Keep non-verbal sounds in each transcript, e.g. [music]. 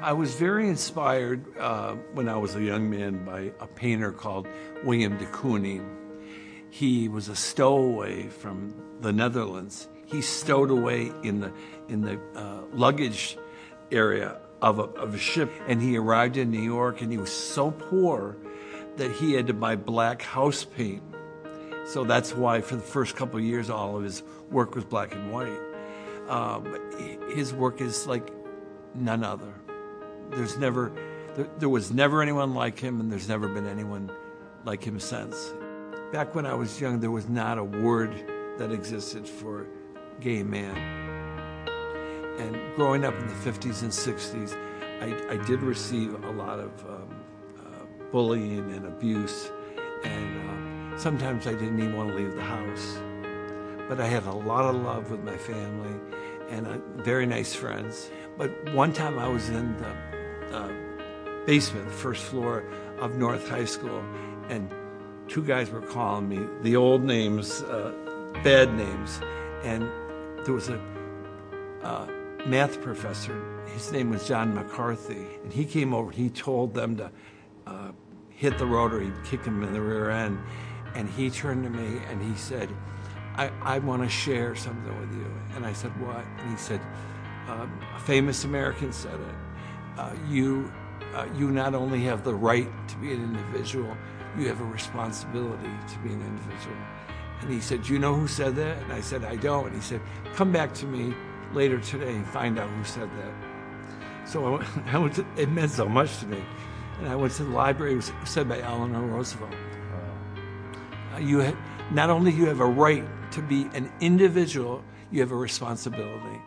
I was very inspired uh, when I was a young man by a painter called William de Kooning. He was a stowaway from the Netherlands. He stowed away in the in the uh, luggage area of a, of a ship, and he arrived in New York, and he was so poor that he had to buy black house paint. So that's why, for the first couple of years, all of his work was black and white. But his work is like none other. There's never, there, there was never anyone like him, and there's never been anyone like him since. Back when I was young, there was not a word that existed for gay man. And growing up in the 50s and 60s, I, I did receive a lot of um, uh, bullying and abuse, and uh, sometimes I didn't even want to leave the house. But I had a lot of love with my family and uh, very nice friends. But one time I was in the uh, basement, the first floor of North High School, and two guys were calling me the old names, uh, bad names, and there was a uh, math professor. His name was John McCarthy, and he came over. He told them to uh, hit the rotor. He'd kick him in the rear end, and he turned to me and he said, "I, I want to share something with you." And I said, "What?" And he said, um, "A famous American said it." Uh, you uh, you not only have the right to be an individual, you have a responsibility to be an individual. And he said, you know who said that? And I said, I don't. And he said, Come back to me later today and find out who said that. So I went [laughs] to, it meant so much to me. And I went to the library, it was said by Eleanor Roosevelt. Uh, you not only you have a right to be an individual, you have a responsibility.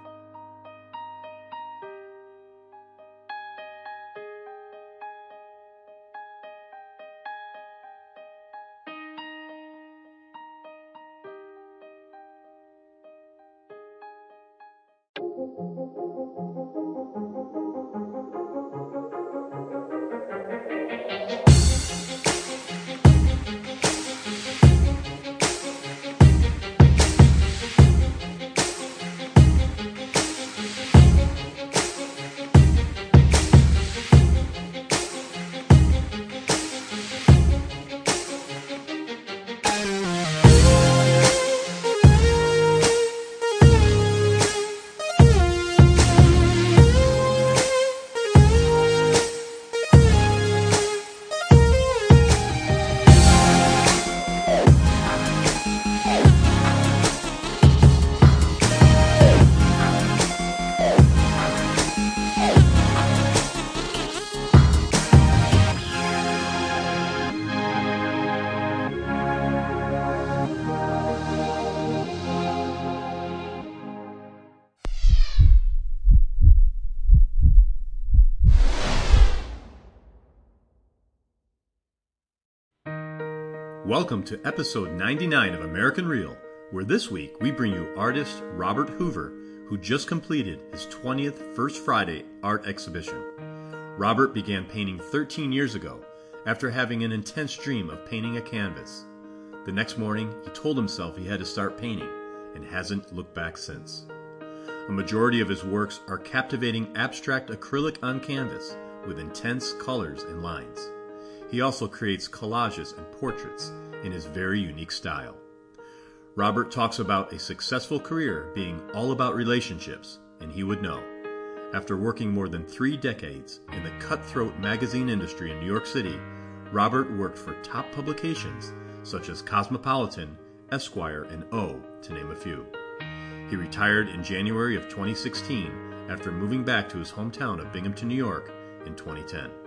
Welcome to episode 99 of American Real, where this week we bring you artist Robert Hoover, who just completed his 20th First Friday art exhibition. Robert began painting 13 years ago after having an intense dream of painting a canvas. The next morning, he told himself he had to start painting and hasn't looked back since. A majority of his works are captivating abstract acrylic on canvas with intense colors and lines. He also creates collages and portraits in his very unique style. Robert talks about a successful career being all about relationships, and he would know. After working more than three decades in the cutthroat magazine industry in New York City, Robert worked for top publications such as Cosmopolitan, Esquire, and O, to name a few. He retired in January of 2016 after moving back to his hometown of Binghamton, New York in 2010.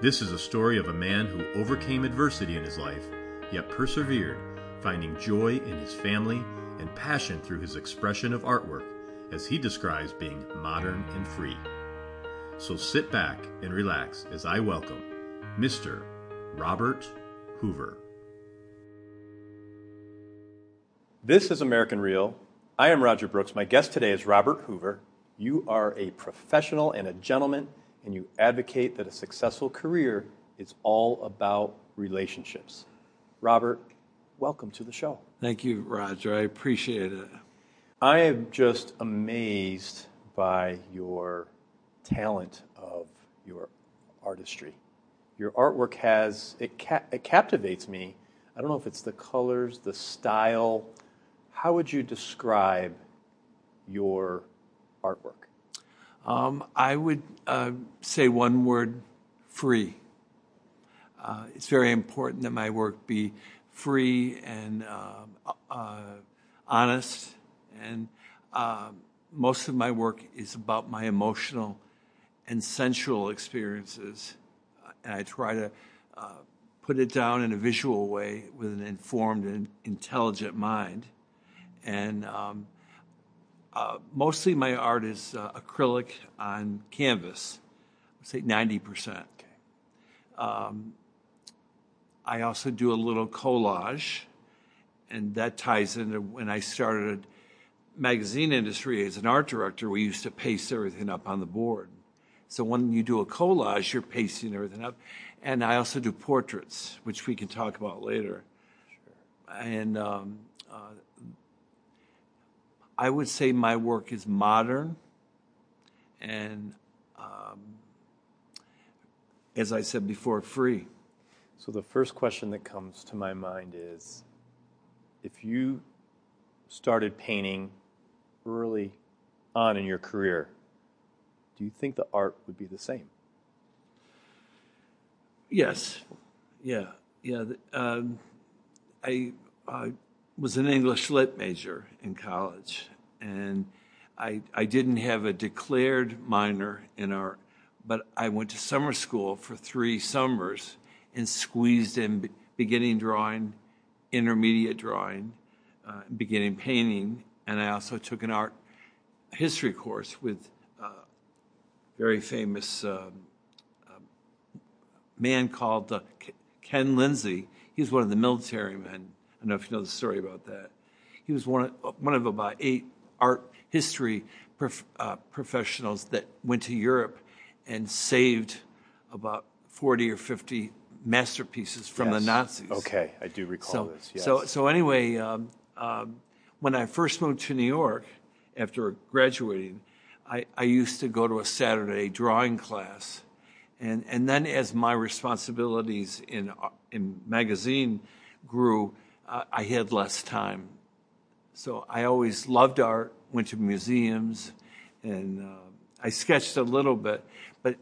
This is a story of a man who overcame adversity in his life, yet persevered, finding joy in his family and passion through his expression of artwork, as he describes being modern and free. So sit back and relax as I welcome Mr. Robert Hoover. This is American Real. I am Roger Brooks. My guest today is Robert Hoover. You are a professional and a gentleman and you advocate that a successful career is all about relationships. Robert, welcome to the show. Thank you, Roger. I appreciate it. I am just amazed by your talent of your artistry. Your artwork has, it, ca- it captivates me. I don't know if it's the colors, the style. How would you describe your artwork? Um, I would uh, say one word free. Uh, it's very important that my work be free and uh, uh honest. And uh, most of my work is about my emotional and sensual experiences. And I try to uh, put it down in a visual way with an informed and intelligent mind. And um, uh, mostly my art is uh, acrylic on canvas, say 90%. Okay. Um, I also do a little collage, and that ties into when I started magazine industry as an art director, we used to paste everything up on the board. So when you do a collage, you're pasting everything up. And I also do portraits, which we can talk about later. Sure. And um, uh, I would say my work is modern and, um, as I said before, free. So the first question that comes to my mind is if you started painting early on in your career, do you think the art would be the same? Yes. Yeah. Yeah. Um, I, I was an English lit major in college, and I, I didn't have a declared minor in art, but I went to summer school for three summers and squeezed in beginning drawing, intermediate drawing, uh, beginning painting, and I also took an art history course with a uh, very famous um, uh, man called uh, Ken Lindsay. He was one of the military men. I don't know if you know the story about that. He was one of, one of about eight art history prof, uh, professionals that went to Europe and saved about 40 or 50 masterpieces from yes. the Nazis. Okay, I do recall so, this. Yes. So, so anyway, um, um, when I first moved to New York after graduating, I, I used to go to a Saturday drawing class. And, and then as my responsibilities in, in magazine grew, uh, I had less time. So I always loved art, went to museums, and uh, I sketched a little bit, but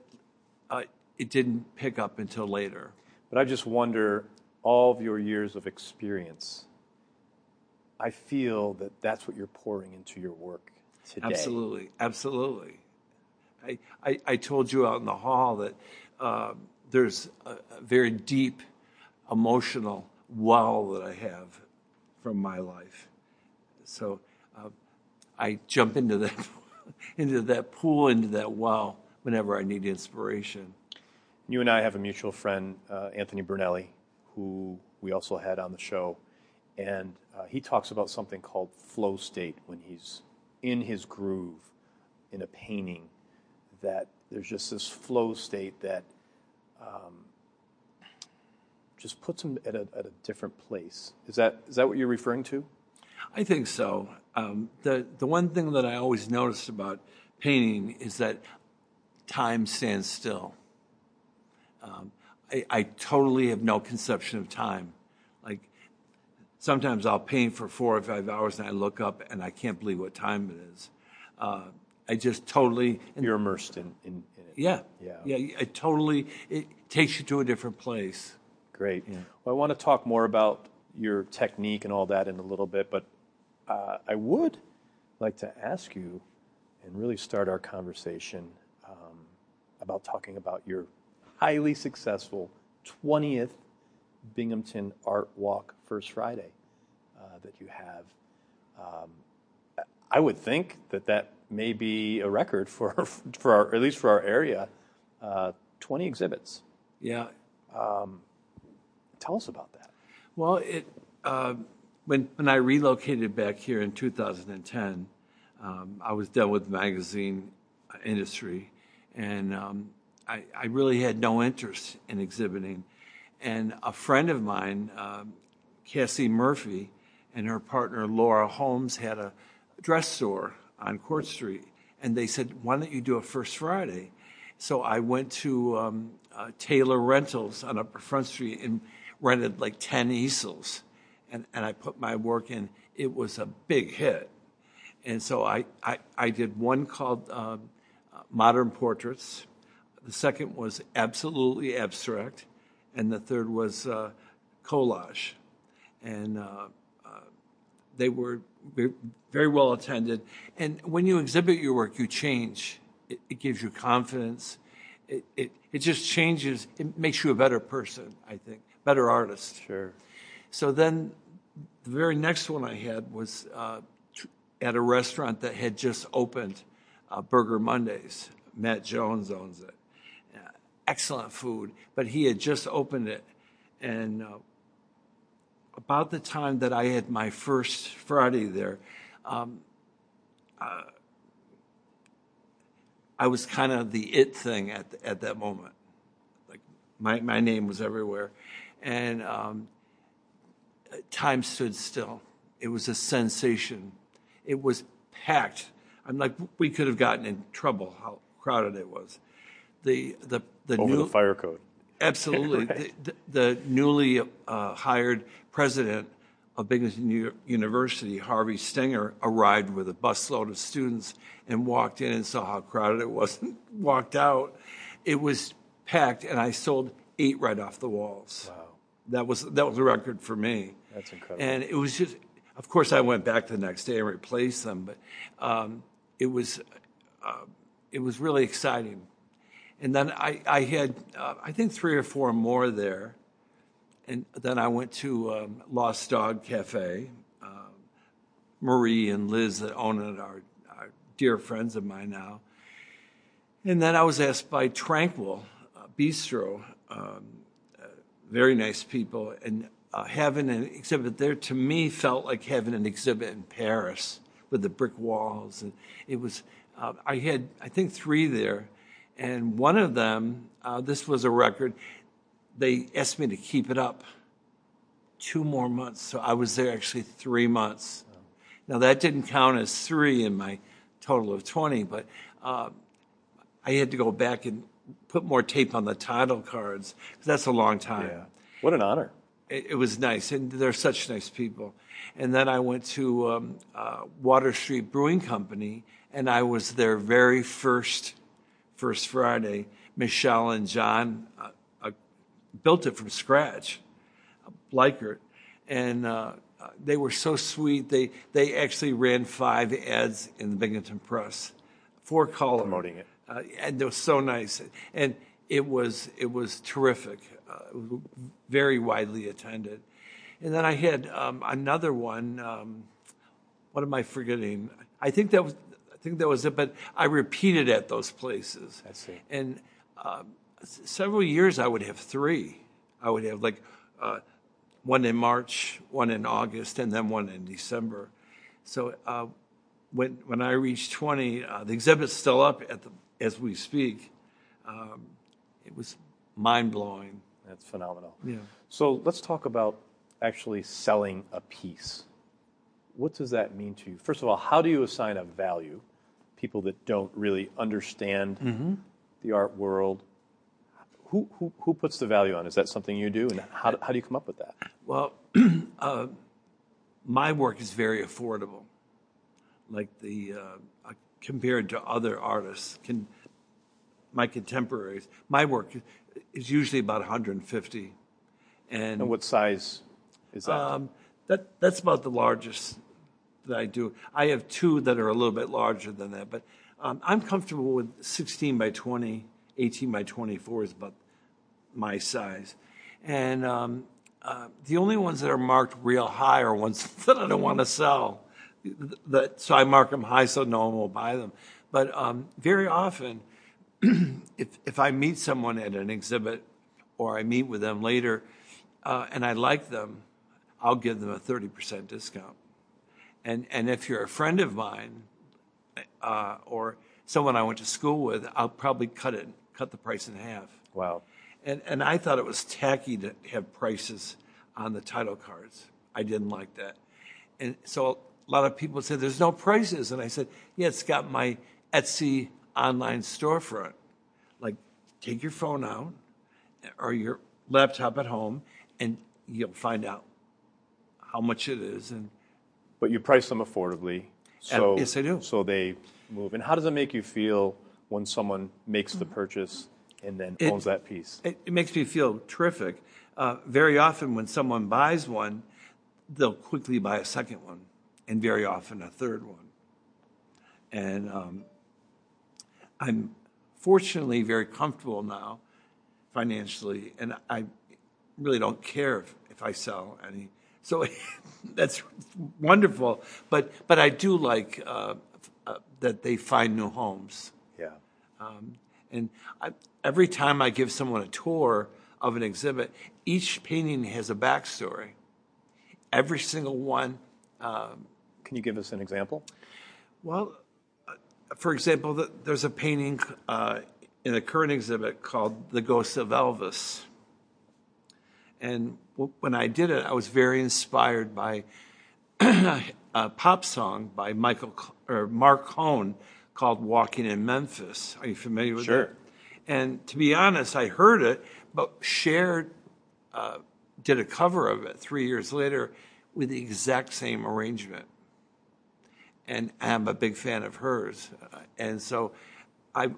uh, it didn't pick up until later. But I just wonder all of your years of experience I feel that that's what you're pouring into your work today. Absolutely, absolutely. I, I, I told you out in the hall that uh, there's a, a, very deep emotional well that I have from my life. So uh, I jump into that [laughs] into that pool, into that well whenever I need inspiration. You and I have a mutual friend, uh, Anthony Brunelli, who we also had on the show and uh, he talks about something called flow state when he's in his groove in a painting, that there's just this flow state that um, just puts them at a, at a different place. Is that, is that what you're referring to? I think so. Um, the, the one thing that I always noticed about painting is that time stands still. Um, I, I, totally have no conception of time Like sometimes I'll paint for four or five hours and I look up and I can't believe what time it is. Uh, I just totally. You're immersed in, in, in, it. Yeah. Yeah. Yeah. It totally, it takes you to a different place. Great. Yeah. Well, I want to talk more about your technique and all that in a little bit, but uh, I would like to ask you and really start our conversation um, about talking about your highly successful 20th Binghamton Art Walk First Friday uh, that you have. Um, I would think that that may be a record for, for our, at least for our area, uh, 20 exhibits. Yeah. Um, tell us about that. Well, it, uh, when, when I relocated back here in 2010, um, I was done with the magazine industry, and um, I, I, really had no interest in exhibiting. And a friend of mine, um, Cassie Murphy, and her partner Laura Holmes had a dress store on Court Street, and they said, "Why don't you do a First Friday?" So I went to um, uh, Taylor Rentals on Upper Front Street and rented like 10 easels. And, and I put my work in. It was a big hit. And so I, I, I did one called um, Modern Portraits. The second was Absolutely Abstract. And the third was uh, Collage. And uh, uh, they were very well attended. And when you exhibit your work, you change. It, it gives you confidence. It, it, it just changes. It makes you a better person, I think, better artist. Sure. So then the very next one I had was uh, at a restaurant that had just opened, uh, Burger Mondays. Matt Jones owns it. Uh, excellent food, but he had just opened it. And uh, about the time that I had my first Friday there, um, uh, I was kind of the it thing at the, at that moment. Like my my name was everywhere, and um, time stood still. It was a sensation. It was packed. I'm like we could have gotten in trouble how crowded it was. The the the Over new the fire code. [laughs] Absolutely. Right. the, the, the newly uh, hired president of Binghamton University, Harvey Stenger, arrived with a busload of students and walked in and saw how crowded it was and [laughs] walked out. It was packed, and I sold eight right off the walls. Wow. That was that was a record for me. That's incredible. And it was just, of course, I went back the next day and replaced them, but um, it was uh, it was really exciting. And then I, I had, uh, I think, three or four more there. And then I went to um, Lost Dog Cafe. Uh, Marie and Liz that own it are, are, dear friends of mine now. And then I was asked by Tranquil uh, Bistro, um, very nice people, and uh, having an exhibit there to me felt like having an exhibit in Paris with the brick walls. And it was, uh, I had, I think, three there and one of them, uh, this was a record, they asked me to keep it up two more months. So I was there actually three months. Now, that didn't count as three in my total of 20, but uh, I had to go back and put more tape on the title cards. That's a long time. Yeah. What an honor. It, it, was nice, and they're such nice people. And then I went to um, uh, Water Street Brewing Company, and I was their very first First Friday, Michelle and John uh, uh, built it from scratch, Bleichert, and uh, uh, they were so sweet. They they actually ran five ads in the Binghamton Press, four color promoting it, uh, and it was so nice. And it was it was terrific, uh, very widely attended. And then I had um, another one. Um, what am I forgetting? I think that was I think that was it. But I repeated at those places. I see. And uh, several years, I would have three. I would have like uh, one in March, one in August, and then one in December. So uh, when when I reached 20, uh, the exhibit's still up at the, as we speak. Um, it was mind blowing. That's phenomenal. Yeah. So let's talk about actually selling a piece. What does that mean to you? First of all, how do you assign a value? people that don't really understand mm-hmm. the art world. Who, who, who puts the value on? Is that something you do? And how, do, how do you come up with that? Well, [clears throat] uh, my work is very affordable. Like the, uh, compared to other artists, can, my contemporaries, my work is usually about 150. And, and what size is that? Um, that that's about the largest that I do. I have two that are a little bit larger than that, but um, I'm comfortable with 16 by 20, 18 by 24 is about my size. And um, uh, the only ones that are marked real high are ones [laughs] that I don't want to sell. That, so I mark them high so no one will buy them. But um, very often, [clears throat] if, if I meet someone at an exhibit or I meet with them later uh, and I like them, I'll give them a 30% discount. And, and if you're a friend of mine uh, or someone I went to school with, I'll probably cut it, cut the price in half. Wow. And, and I thought it was tacky to have prices on the title cards. I didn't like that. And so a lot of people said, there's no prices. And I said, yeah, it's got my Etsy online storefront. like take your phone out or your laptop at home, and you'll find out how much it is. And But you price them affordably. So, yes, I do. So they move. And how does it make you feel when someone makes the purchase and then It- owns that piece? it, it makes me feel terrific. Uh, very often, when someone buys one, they'll quickly buy a second one, and very often a third one. And um, I'm fortunately very comfortable now financially, and I really don't care if, if I sell any. So [laughs] that's wonderful. But but I do like uh, uh, that they find new homes. Yeah. And I, every time I give someone a tour of an exhibit, each painting has a backstory. Every single one. Can you give us an example? Well, uh, for example, there's a painting uh, in the current exhibit called "The Ghost of Elvis," and when I did it, I was very inspired by [clears throat] a pop song by Michael or Marc Cohn called "Walking in Memphis." Are you familiar with Sure. it? Sure. And to be honest, I heard it, but Cher uh, did a cover of it three years later with the exact same arrangement and I'm a big fan of hers. And so I,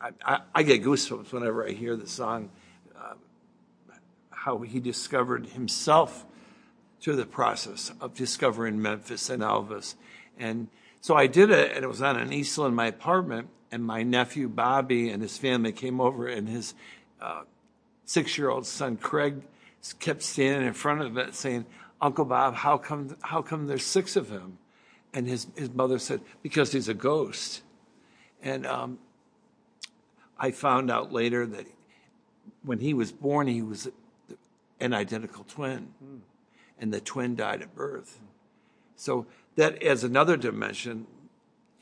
I, I- get goosebumps whenever I hear the song, uh, how he discovered himself through the process of discovering Memphis and Elvis. And so I did it, and it was on an easel in my apartment, and my nephew Bobby and his family came over, and his uh, six-year-old son Craig kept standing in front of it saying, Uncle Bob, how come, how come there's six of him? And his, his mother said, because he's a ghost. And um, I found out later that when he was born, he was an identical twin. And the twin died at birth. So that as another dimension.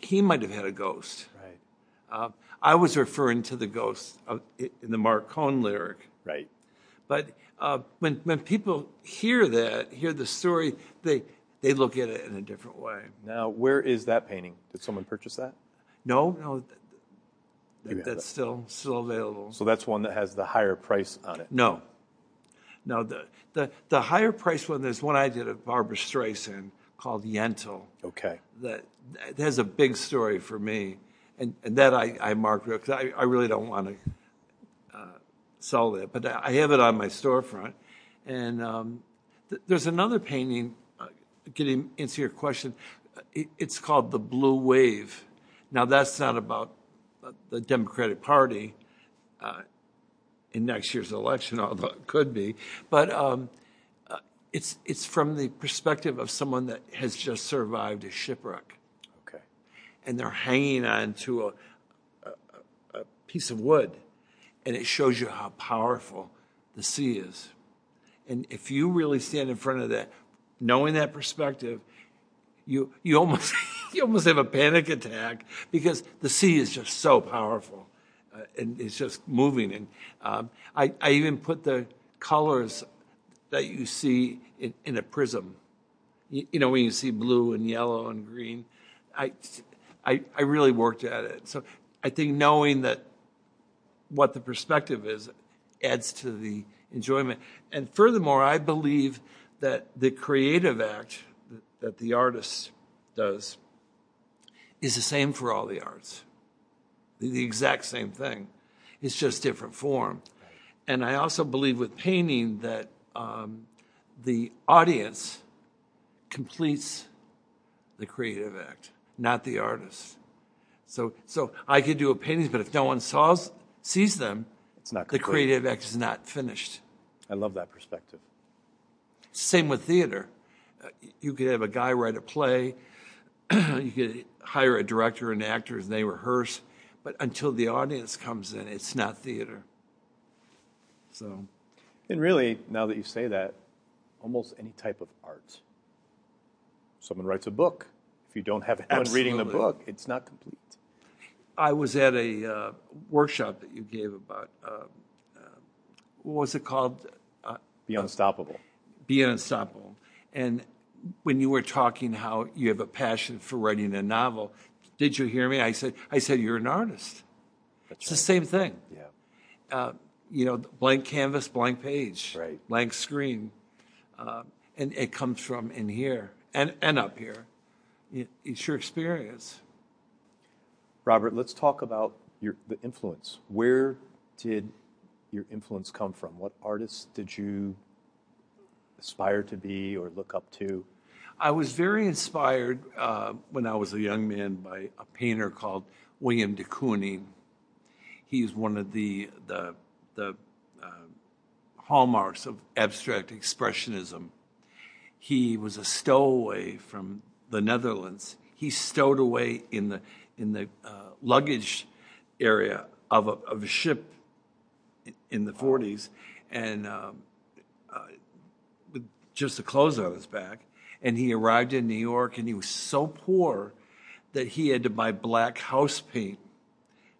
He might have had a ghost. Right. Uh, I was referring to the ghost of, in the Marc Cohn lyric. Right. But uh, when when people hear that, hear the story, they they look at it in a different way. Now, where is that painting? Did someone purchase that? No, no, th- You that's it. still still available. So that's one that has the higher price on it. No, no. The the the higher price one. There's one I did of Barbra Streisand called Yentl. Okay. That, that has a big story for me, and and that I I marked because I I really don't want to uh, sell that, but I have it on my storefront, and um, th- there's another painting. Getting into your question, it's called the Blue Wave. Now that's not about the Democratic Party uh, in next year's election, [laughs] although it could be, but. Um, uh, it's it's from the perspective of someone that has just survived a shipwreck Okay. and they're hanging on to a, a, a piece of wood, and it shows you how powerful the sea is. And if you really stand in front of that, knowing that perspective, you you almost [laughs] you almost have a panic attack because the sea is just so powerful, uh, and it's just moving. And um, I I even put the colors that you see in, in a prism. You, you know, when you see blue and yellow and green, I, I, I really worked at it. So I think knowing that what the perspective is adds to the enjoyment. And furthermore, I believe that the creative act that, the artist does is the same for all the arts. The, the exact same thing. It's just different form. And I also believe with painting that um, the audience completes the creative act, not the artist. So, so I could do a painting, but if no one saws, sees them, It's not the creative act is not finished. I love that perspective. Same with theater. You could have a guy write a play, [clears throat] you could hire a director and actors, and they rehearse, but until the audience comes in, it's not theater. So, And really, now that you say that, almost any type of art. Someone writes a book. If you don't have anyone reading the book, it's not complete. I was at a uh, workshop that you gave about uh, uh, what was it called? Uh, Be unstoppable. Be Unstoppable. And when you were talking how you have a passion for writing a novel, did you hear me? I said, I said you're an artist. That's It's the same thing. Yeah. Uh, you know, blank canvas, blank page, Right. blank screen, uh, and it comes from in here and and up here. It's your experience. Robert, let's talk about your the influence. Where did your influence come from? What artists did you aspire to be or look up to? I was very inspired uh, when I was a young man by a painter called William de Kooning. He's one of the the the uh, hallmarks of abstract expressionism. He was a stowaway from the Netherlands. He stowed away in the in the uh, luggage area of a, of a ship in- the 40s, and um, just the clothes on his back. And he arrived in New York, and he was so poor that he had to buy black house paint.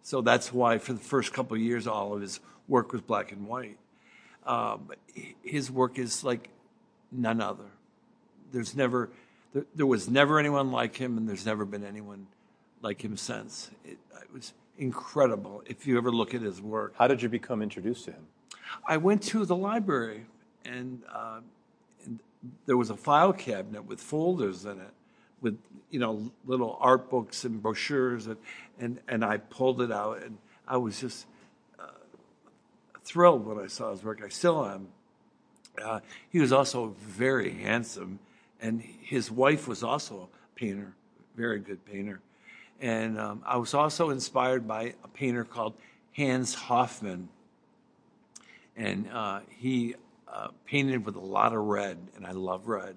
So that's why, for the first couple of years, all of his work was black and white. Um, his work is like none other. There's never, there, there was never anyone like him, and there's never been anyone like him since. It, it was incredible. If you ever look at his work, How did you become introduced to him? I went to the library and, uh, and there was a file cabinet with folders in it with you know little art books and brochures and and, I pulled it out and I was just uh, thrilled when I saw his work. I still am. Uh, he was also very handsome and his wife was also a painter, very good painter. And um, I was also inspired by a painter called Hans Hofmann and uh, he uh, painted with a lot of red, and I love red.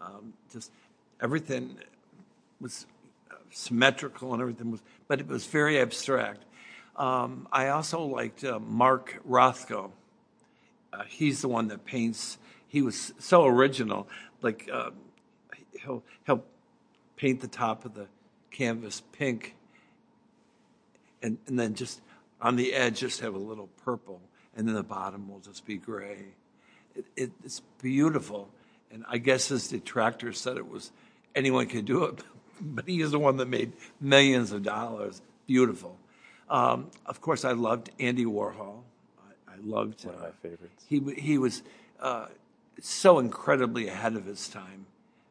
Um, just everything was uh, symmetrical, and everything was, but it was very abstract. Um, I also liked uh, Mark Rothko. Uh, he's the one that paints. He was so original. Like uh, he'll he'll paint the top of the canvas pink, and and then just on the edge just have a little purple, and then the bottom will just be gray. It, it, it's beautiful, and I guess his detractors said it was anyone could do it, [laughs] but he is the one that made millions of dollars. Beautiful. Um, of course, I loved Andy Warhol. I, I loved One of uh, my favorites. he he was uh, so incredibly ahead of his time.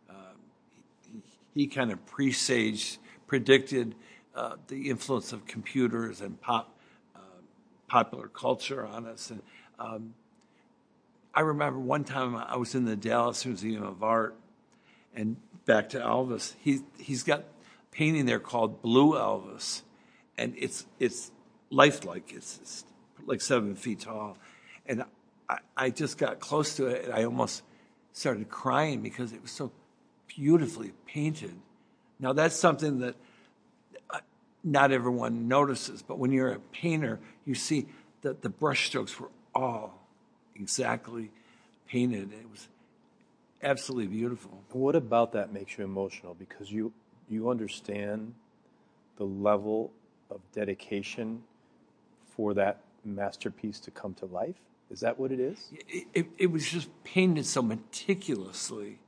Uh, he, he kind of presaged, predicted uh, the influence of computers and pop uh, popular culture on us. And um, I remember one time I was in the Dallas Museum of Art, and back to Elvis. He he's got painting there called Blue Elvis, and it's it's lifelike. It's, it's like seven feet tall, and I, I just got close to it, and I almost started crying because it was so beautifully painted. Now that's something that uh, not everyone notices, but when you're a painter, you see that the brushstrokes were all exactly painted. It was absolutely beautiful. What about that makes you emotional? Because you you understand the level of dedication for that masterpiece to come to life. Is that what it is? it, it, it was just painted so meticulously,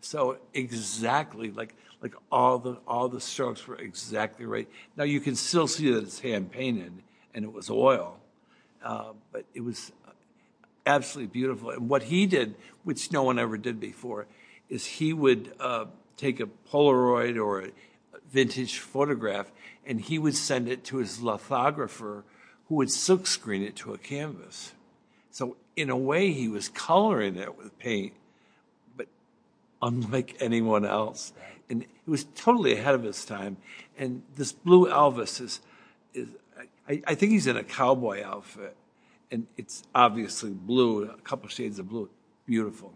so exactly like like all the all the strokes were exactly right. Now you can still see that it's hand painted and it was oil, uh, but it was absolutely beautiful. And what he did, which no one ever did before, is he would uh, take a Polaroid or a vintage photograph and he would send it to his lithographer, who would silkscreen it to a canvas. So in a way, he was coloring it with paint, but unlike anyone else, and he was totally ahead of his time. And this blue Elvis is, is I, I think he's in a cowboy outfit, and it's obviously blue, a couple shades of blue, beautiful.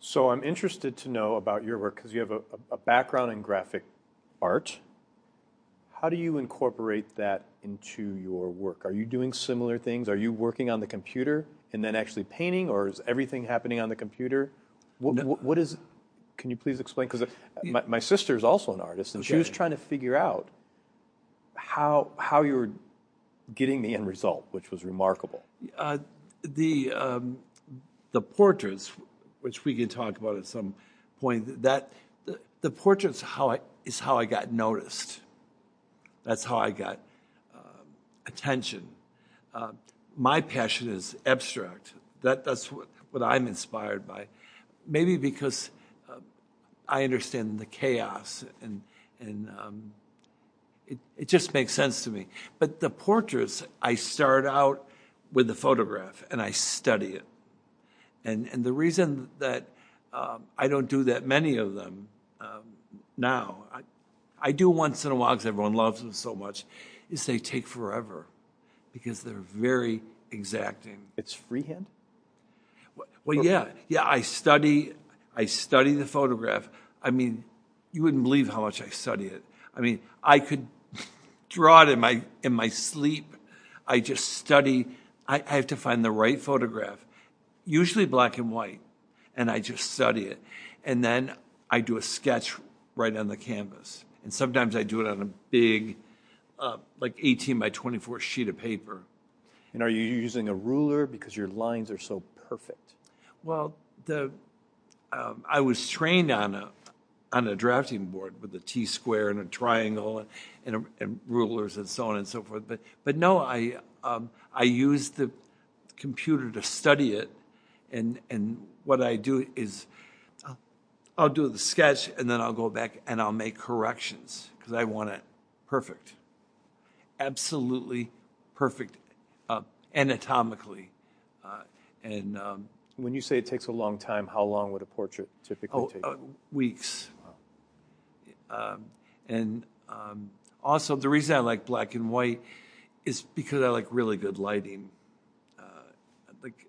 So I'm interested to know about your work because you have a, a background in graphic art. How do you incorporate that into your work? Are you doing similar things? Are you working on the computer and then actually painting, or is everything happening on the computer? What, what, what is? Can you please explain? Because uh, my, my sister is also an artist, and she was trying to figure out how how you were getting the end result, which was remarkable. Uh, the um, the portraits, which we can talk about at some point, that the, the portraits how I, is how I got noticed. That's how I got uh, attention. Uh, my passion is abstract. That, that's what, what I'm inspired by. Maybe because uh, I understand the chaos and, and um, it, it just makes sense to me. But the portraits, I start out with the photograph and I study it. And, and the reason that um, I don't do that many of them um, now, I, I do once in a while because everyone loves them so much, is they take forever because they're very exacting. It's freehand? Well, yeah, yeah. I study, I study the photograph. I mean, you wouldn't believe how much I study it. I mean, I could draw it in my in my sleep. I just study. I, I have to find the right photograph, usually black and white, and I just study it, and then I do a sketch right on the canvas. And sometimes I do it on a big, uh, like 18 by 24 sheet of paper. And are you using a ruler because your lines are so perfect? Well, the um, I was trained on a on a drafting board with a T square and a triangle and, and, and rulers and so on and so forth. But but no, I um, I use the computer to study it, and and what I do is I'll, I'll do the sketch and then I'll go back and I'll make corrections because I want it perfect, absolutely perfect, uh, anatomically, uh, and. Um, when you say it takes a long time, how long would a portrait typically oh, take? Uh, weeks. Um, and um, also, the reason I like black and white is because I like really good lighting. Uh, like,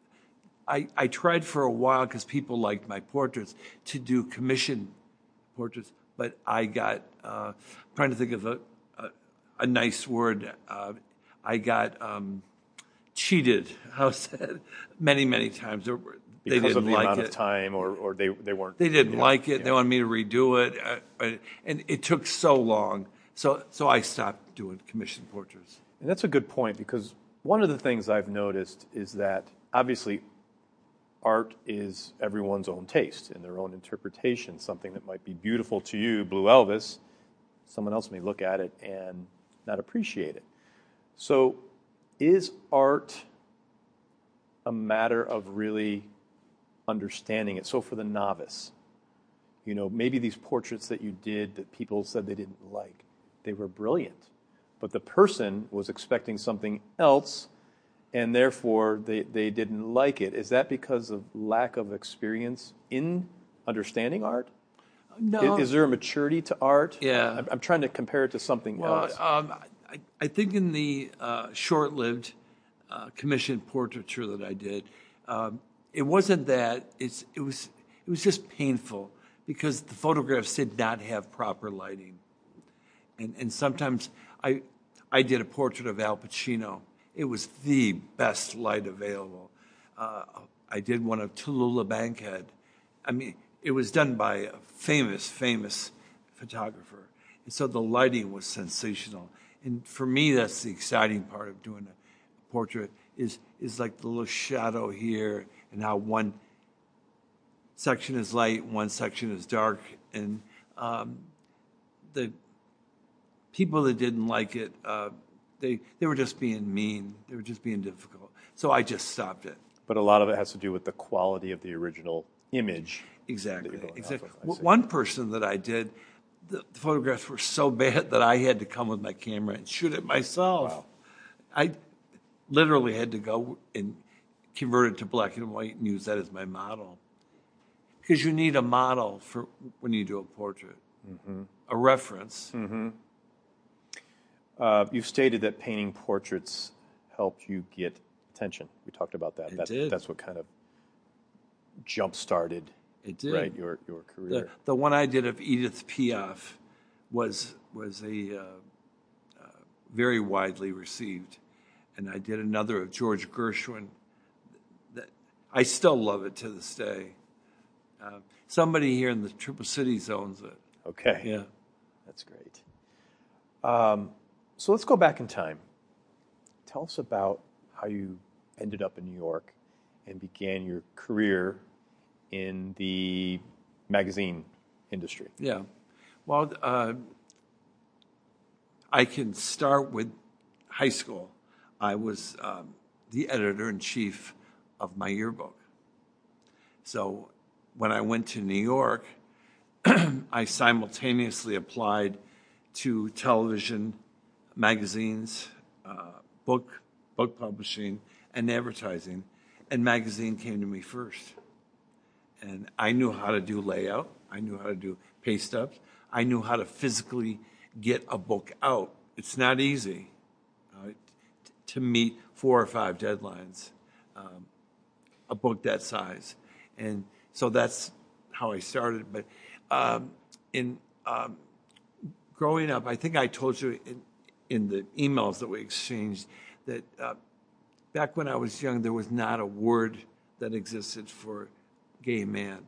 I, I tried for a while because people liked my portraits to do commission portraits, but I got uh, I'm trying to think of a a, a nice word. Uh, I got um, cheated. [laughs] How's that? Many many times. They because didn't of the like amount it. of time, or, or they, they weren't. They didn't you know, like it. yeah. They wanted me to redo it, uh, and it took so long. So, so I stopped doing commission portraits. And that's a good point because one of the things I've noticed is that obviously art is everyone's own taste and their own interpretation. Something that might be beautiful to you, Blue Elvis, someone else may look at it and not appreciate it. So, is art a matter of really understanding it? So, for the novice, you know, maybe these portraits that you did that people said they didn't like, they were brilliant, but the person was expecting something else and therefore they, they didn't like it. Is that because of lack of experience in understanding art? No, Is, is there a maturity to art? Yeah. I'm, I'm trying to compare it to something well, else. um, I, I think in the uh, short-lived uh, commission portraiture that I did, um, it wasn't that. It's it was it was just painful because the photographs did not have proper lighting, and and sometimes I I did a portrait of Al Pacino. It was the best light available. Uh, I did one of Tallulah Bankhead. I mean, it was done by a famous, famous photographer. And so the lighting was sensational. And for me, that's the exciting part of doing a portrait is, is like the little shadow here and how one section is light, one section is dark. And um, the people that didn't like it, uh, they, they were just being mean. They were just being difficult. So I just stopped it. but a lot of it has to do with the quality of the original image. Exactly. you're going off exactly. of, I W- see. One person that I did, the, the photographs were so [laughs] bad that I had to come with my camera and shoot it myself. Wow. I literally had to go and convert it to black and white and use that as my model. Because you need a model for when you do a portrait, Mm-hmm. a reference. Uh, you've stated that painting portraits helped you get attention. We talked about that. It that did. That's what kind of jump started It did. right your your The, career. the one I did of Edith Piaf was was a uh, uh, very widely received, and I did another of George Gershwin. I still love it to this day. Uh, somebody here in the Triple Cities owns it. okay. Yeah. That's great. Um, so let's go back in time. Tell us about how you ended up in New York and began your career in the magazine industry. Yeah. Well, uh, I can start with high school. I was um, the editor in chief of my yearbook. So when I went to New York, [clears throat] I simultaneously applied to television, magazines, uh, book, book publishing, and advertising. And magazine came to me first. And I knew how to do layout. I knew how to do pay stubs. I knew how to physically get a book out. It's not easy uh, to meet four or five deadlines, um, a book that size. And so that's how I started. But um, in um, growing up, I think I told you in, in the emails that we exchanged that uh, back when I was young, there was not a word that existed for gay man.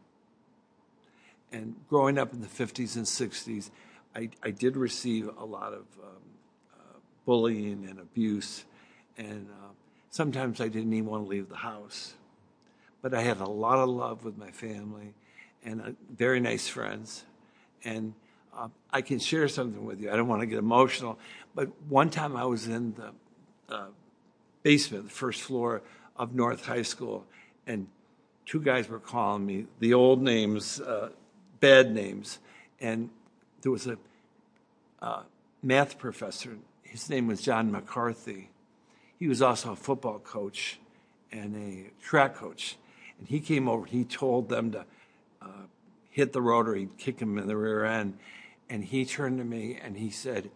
And growing up in the 50s and 60s, I, I did receive a lot of um, uh, bullying and abuse. And uh, sometimes I didn't even want to leave the house. But I had a lot of love with my family and uh, very nice friends. And uh, I can share something with you. I don't want to get emotional, but one time I was in the uh, basement, the first floor of North High School, and two guys were calling me the old names, uh, bad names, and there was a uh, math professor. His name was John McCarthy. He was also a football coach and a track coach. And he came over. He told them to uh, hit the rotary, kick him in the rear end. And he turned to me and he said,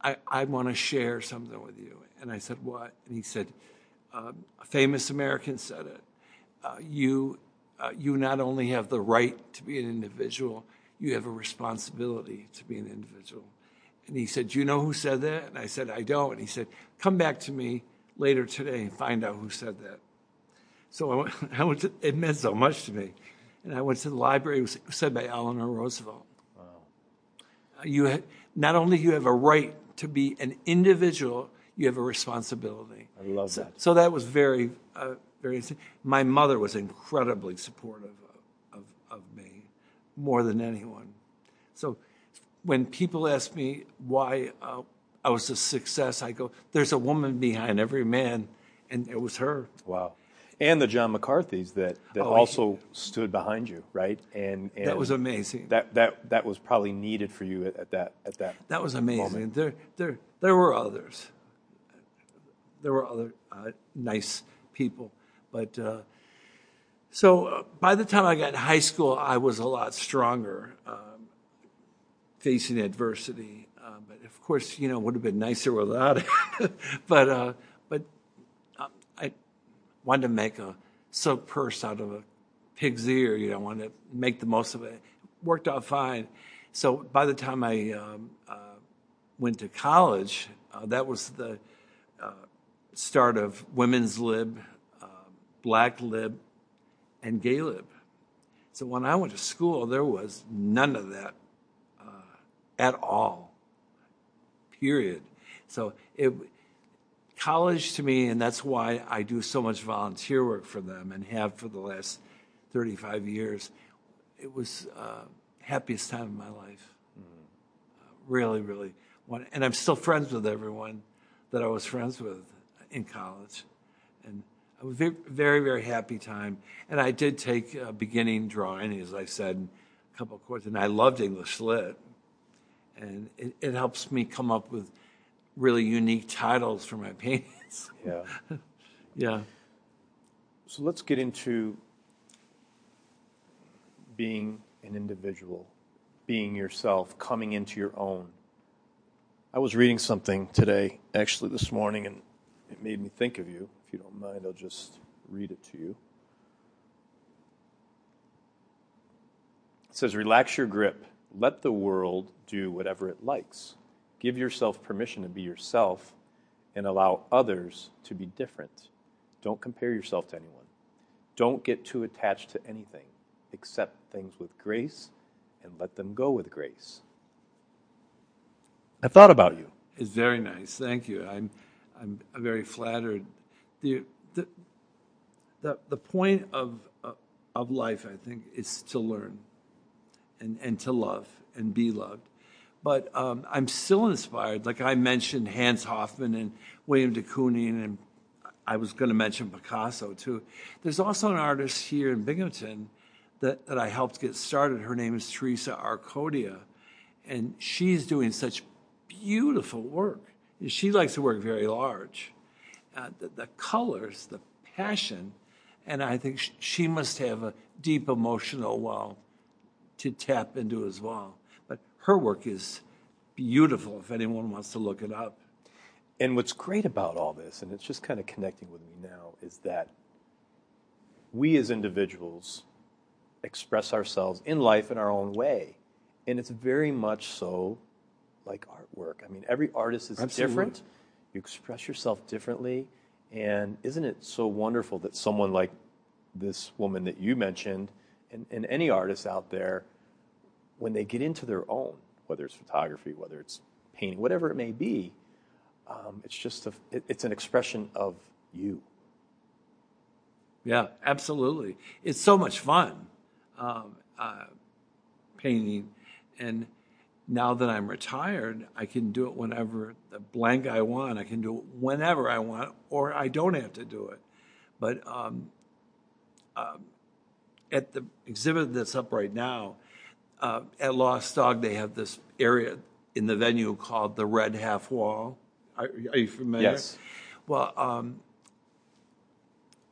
I, I want to share something with you. And I said, What? And he said, um, A famous American said it. Uh, you, uh, you not only have the right to be an individual, you have a responsibility to be an individual. And he said, you know who said that? And I said, I don't. And he said, Come back to me later today and find out who said that. So I went, [laughs] I went to, it meant so much to me. And I went to the library. It was said by Eleanor Roosevelt. Wow. You not only you have a right to be an individual, you have a responsibility. I love so, that. So that was very, uh, very. My mother was incredibly supportive of, of, of me, more than anyone. So when people ask me why uh, I was a success, I go, "There's a woman behind every man," and it was her. Wow and the John McCarthy's that, that oh, also he, stood behind you, right? And, and, that was amazing. That that that was probably needed for you at, at that at that. That was amazing. Moment. There there there were others. There were other uh, nice people, but uh, so uh, by the time I got in high school, I was a lot stronger, um, facing adversity. Uh, but of course, you know, would have been nicer without it. [laughs] but uh, but wanted to make a silk purse out of a pig's ear. You know, wanted to make the most of it. Worked out fine. So by the time I um, uh, went to college, uh, that was the uh, start of women's lib, uh, black lib, and gay lib. So when I went to school, there was none of that uh, at all. Period. So it college to me, and that's why I do so much volunteer work for them and have for the last 35 years, it was uh, happiest time of my life. Mm-hmm. Uh, really, really. And I'm still friends with everyone that I was friends with in college. And was very, very, very happy time. And I did take a beginning drawing, as I said, a couple of courses, and I loved English Lit. And it, it helps me come up with – really unique titles for my paintings. [laughs] Yeah. yeah. So let's get into being an individual, being yourself, coming into your own. I was reading something today, actually this morning, and it made me think of you. If you don't mind, I'll just read it to you. It says, Relax your grip. Let the world do whatever it likes. Give yourself permission to be yourself and allow others to be different. Don't compare yourself to anyone. Don't get too attached to anything. Accept things with grace and let them go with grace. I thought about you. It's very nice. Thank you. I'm, I'm very flattered. The, the, the, the point of, uh, of life, I think, is to learn and, and to love and be loved. But um, I'm still inspired. Like I mentioned Hans Hofmann and William de Kooning, and I was going to mention Picasso too. There's also an artist here in Binghamton that, that I helped get started. Her name is Teresa Arcodia, and she's doing such beautiful work. She likes to work very large. Uh, the, the colors, the passion, and I think sh- she must have a deep emotional well to tap into as well. Her work is beautiful if anyone wants to look it up. And what's great about all this, and it's just kind of connecting with me now, is that we as individuals express ourselves in life in our own way. And it's very much so like artwork. I mean, every artist is Absolutely. different. You express yourself differently. And isn't it so wonderful that someone like this woman that you mentioned, and, and any artist out there, when they get into their own, whether it's photography, whether it's painting, whatever it may be, um, it's just a, it, it's an expression of you. Yeah, absolutely. It's so much fun um, uh, painting. And now that I'm retired, I can do it whenever the blank I want. I can do it whenever I want, or I don't have to do it. But um, um, at the exhibit that's up right now, uh, at Lost Dog, they have this area in the venue called the Red Half Wall. Are, are you familiar? Yes. Well, um,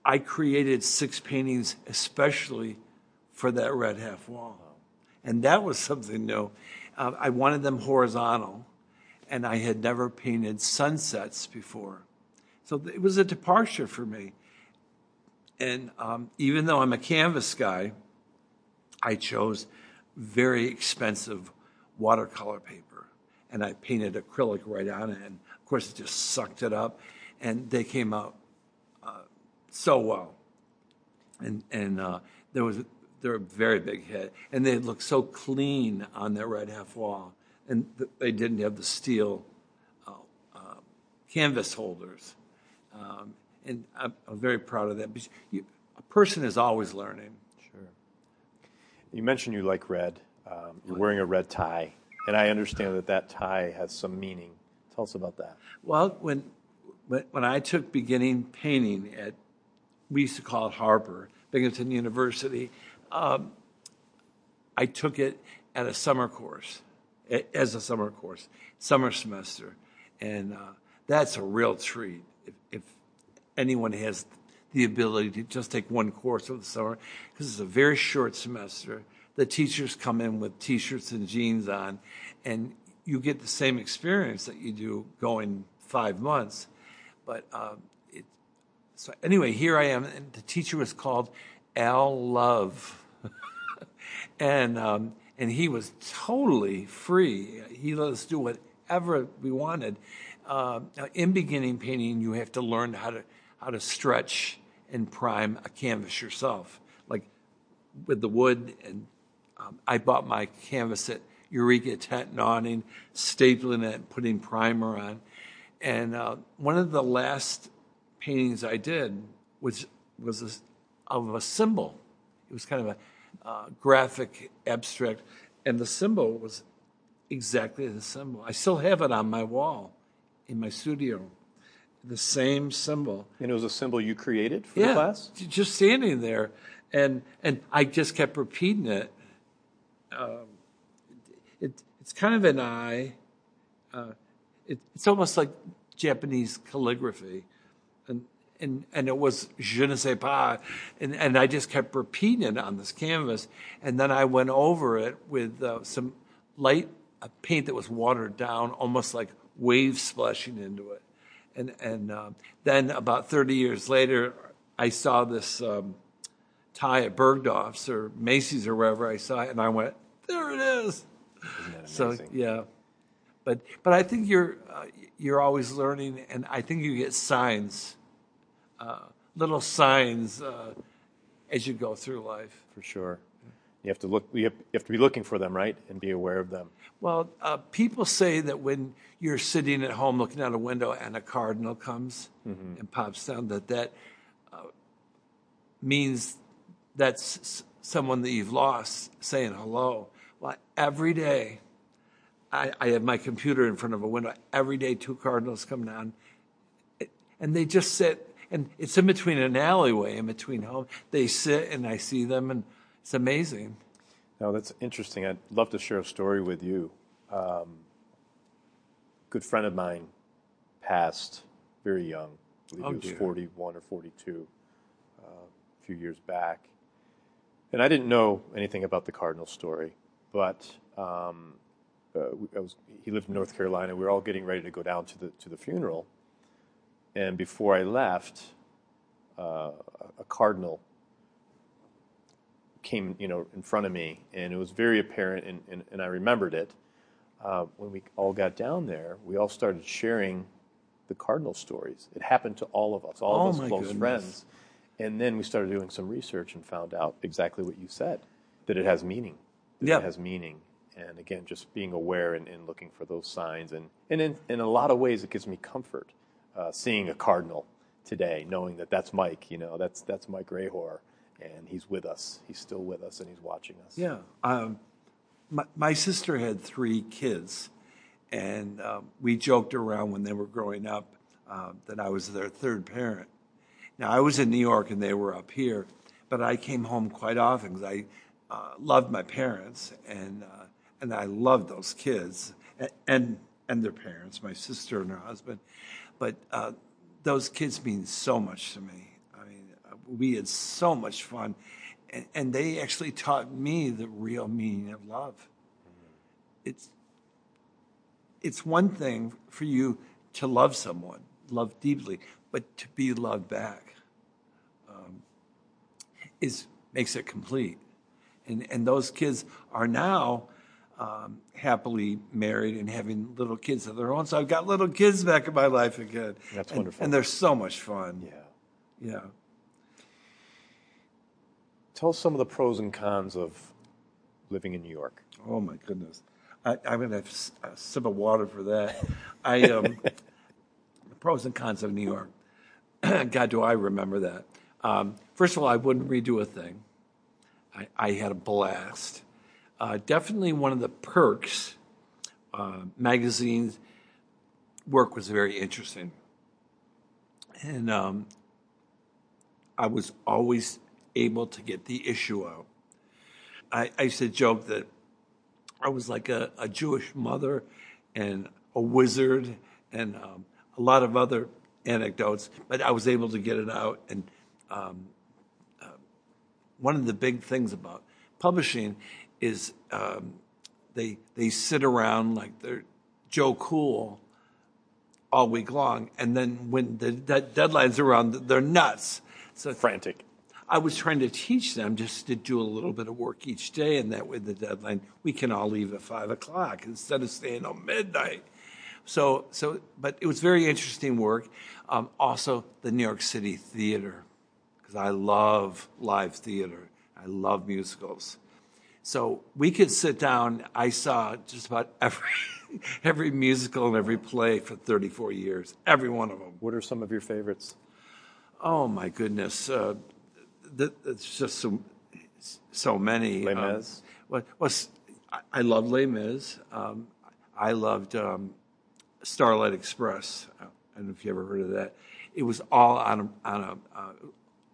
I created six paintings especially for that red half wall. And that was something new. Uh, I wanted them horizontal, and I had never painted sunsets before. So it was a departure for me. And um, even though I'm a canvas guy, I chose very expensive watercolor paper. And I painted acrylic right on it. And of course, it just sucked it up. And they came out uh, so well. And, and uh, there was they're a very big hit, and they looked so clean on that red half wall, and th- they didn't have the steel uh, uh, canvas holders, um, and I'm, I'm, very proud of that. You, a person is always learning. You mentioned you like red. Um, you're wearing a red tie, and I understand that that tie has some meaning. Tell us about that. Well, when when I took beginning painting at we used to call it Harpur, Binghamton University. Um, I took it at a summer course, as a summer course, summer semester, and uh, that's a real treat. If, if, anyone has the ability to just take one course over the summer, because it's a very short semester, the teachers come in with t-shirts and jeans on, and you get the same experience that you do going five months. But um, it, so anyway, here I am, and the teacher was called Al Love. [laughs] and um, and he was totally free. He let us do whatever we wanted. Uh, in beginning painting, you have to learn how to how to stretch and prime a canvas yourself, like with the wood. And um, I bought my canvas at Eureka Tent and Awning, stapling it, putting primer on. And uh, one of the last paintings I did was was a, of a symbol. It was kind of a uh, graphic abstract, and the symbol was exactly the symbol. I still have it on my wall in my studio, the same symbol. And it was a symbol you created for yeah, the class? just standing there, and and I just kept repeating it. Um, it it's kind of an eye. Uh, it, it's almost like Japanese calligraphy, and and and it was je ne sais pas, and and I just kept repeating it on this canvas, and then I went over it with uh, some light paint that was watered down, almost like waves splashing into it, and and uh, then about thirty years later, I saw this um, tie at Bergdorf's or Macy's or wherever I saw it, and I went, there it is. So yeah, but but I think you're uh, you're always learning, and I think you get signs, uh, little signs uh, as you go through life. For sure. You have to look. You have, you have to be looking for them, right, and be aware of them. Well, uh, people say that when you're sitting at home looking out a window and a cardinal comes Mm-hmm. and pops down, that that uh, means that's s- someone that you've lost saying hello. Well, every day I, I have my computer in front of a window every day. Two cardinals come down, and they just sit. And it's in between an alleyway, in between home. They sit, and I see them, and it's amazing. Now that's interesting. I'd love to share a story with you. Um, good friend of mine passed very young. I believe Oh, he was dear. 41 or 42 uh, a few years back. And I didn't know anything about the Cardinal story, but um, uh, I was, he lived in North Carolina. We were all getting ready to go down to the, to the funeral. And before I left, uh, a Cardinal came, you know, in front of me, and it was very apparent, and, and, and I remembered it. Uh, when we all got down there, we all started sharing the Cardinal stories. It happened to all of us, all Oh, of us close goodness. friends. And then we started doing some research and found out exactly what you said that it has meaning. That Yeah. It has meaning. And again, just being aware and, and looking for those signs. And, and in, in a lot of ways, it gives me comfort uh, seeing a cardinal today, knowing that that's Mike. You know, that's, that's Mike Rahor. And he's with us. He's still with us and he's watching us. Yeah. Um, my, my sister had three kids, and um, we joked around when they were growing up uh, that I was their third parent. Now, I was in New York and they were up here, but I came home quite often because I uh, loved my parents and, uh, and I loved those kids and, and, and their parents, my sister and her husband. But uh, those kids mean so much to me. We had so much fun. And, and they actually taught me the real meaning of love. It's, it's one thing for you to love someone, love deeply, but to be loved back um, is makes it complete. And and those kids are now um, happily married and having little kids of their own. So I've got little kids back in my life again. That's And- wonderful. and they're so much fun. Yeah. Yeah. Tell us some of the pros and cons of living in New York. Oh my goodness. I, I'm going to have s- a sip of water for that. I [laughs] um, pros and cons of New York. [clears throat] God, do I remember that? Um, first of all, I wouldn't redo a thing. I, I had a blast. Uh, definitely one of the perks. Uh, magazines work was very interesting, and um, I was always able to get the issue out. I, I used to joke that I was like a, a Jewish mother and a wizard and um, a lot of other anecdotes, but I was able to get it out. And um, uh, one of the big things about publishing is um, they they sit around like they're Joe Cool all week long, and then when the de- deadlines are around, they're nuts. So Frantic. I was trying to teach them just to do a little bit of work each day, and that with the deadline, we can all leave at five o'clock instead of staying till midnight. So, so, but it was very interesting work. Um, also, the New York City theater, because I love live theater. I love musicals. So we could sit down. I saw just about every [laughs] every musical and every play for 34 years, every one of them. What are some of your favorites? Oh my goodness, uh, th- it's just so so many. Les Um, Mis? well, I- I love Les Mis. Um, I loved um, Starlight Express. I don't know if you ever heard of that. It was all on a, on a uh,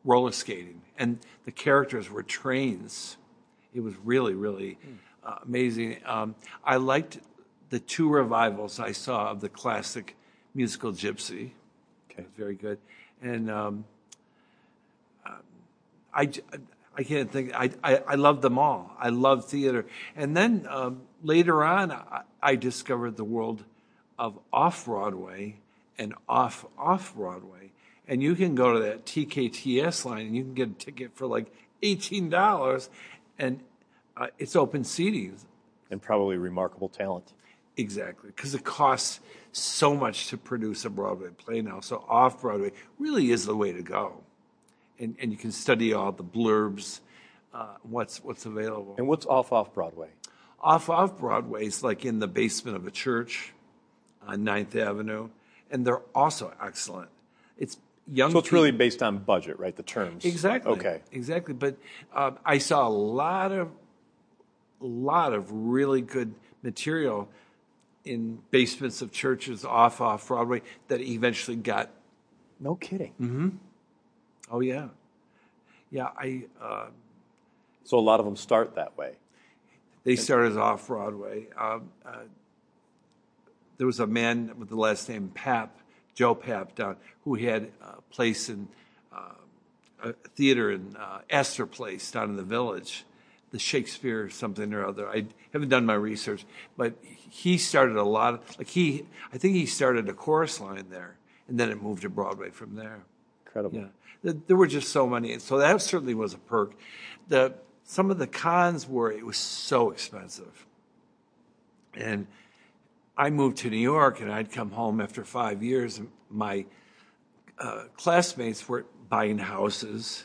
roller skating, and the characters were trains. It was really, really uh, amazing. Um, I liked the two revivals I saw of the classic musical Gypsy. Okay. Very good. And um, I, I can't think, I, I, I love them all. I love theater. And then um, later on, I, I discovered the world of off Broadway and off off Broadway. And you can go to that TKTS line and you can get a ticket for like $18 and uh, it's open seating. And probably remarkable talent. Exactly, because it costs so much to produce a Broadway play now. So off Broadway really is the way to go, and and you can study all the blurbs, uh, what's what's available. And what's off off Broadway? Off off Broadway is like in the basement of a church on 9th Avenue, and they're also excellent. It's young. So it's people- really based on budget, right? The terms. Exactly. Okay. Exactly. But um, I saw a lot of, lot of really good material in basements of churches off off Broadway that eventually got. No kidding. Mm-hmm. Oh yeah, yeah. I uh, So a lot of them start that way. they started off Broadway. Um, uh, there was a man with the last name Papp, Joe Papp, down who had a place in uh, a theater in uh, Astor Place down in the village, the Shakespeare something or other. I haven't done my research, but he started a lot of like he. I think he started a chorus line there, and then it moved to Broadway from there. Incredible. Yeah, There- were just so many, so that certainly was a perk. The some of the cons were it was so expensive, and I moved to New York, and I'd come home after five years. And my uh, classmates were buying houses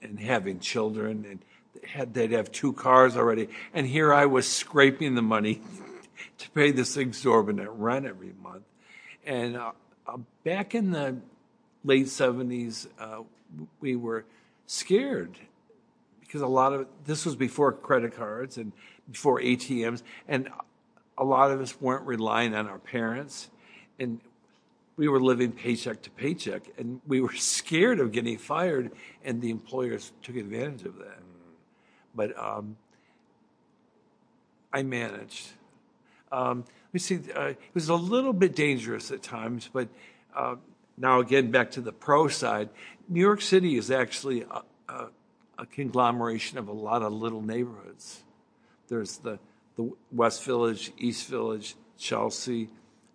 and having children, and had they'd have two cars already, and here I was scraping the money [laughs] to pay this exorbitant rent every month, and uh, uh, back in the late 70s, uh, we were scared because a lot of this was before credit cards and before ATMs, and a lot of us weren't relying on our parents, and we were living paycheck to paycheck, and we were [laughs] scared of getting fired, and the employers took advantage of that. But um, I managed. Um, let me see. Uh, it was a little bit dangerous at times, but uh, now again back to the pro side. New York City is actually a, a, a conglomeration of a lot of little neighborhoods. There's the the West Village, East Village, Chelsea.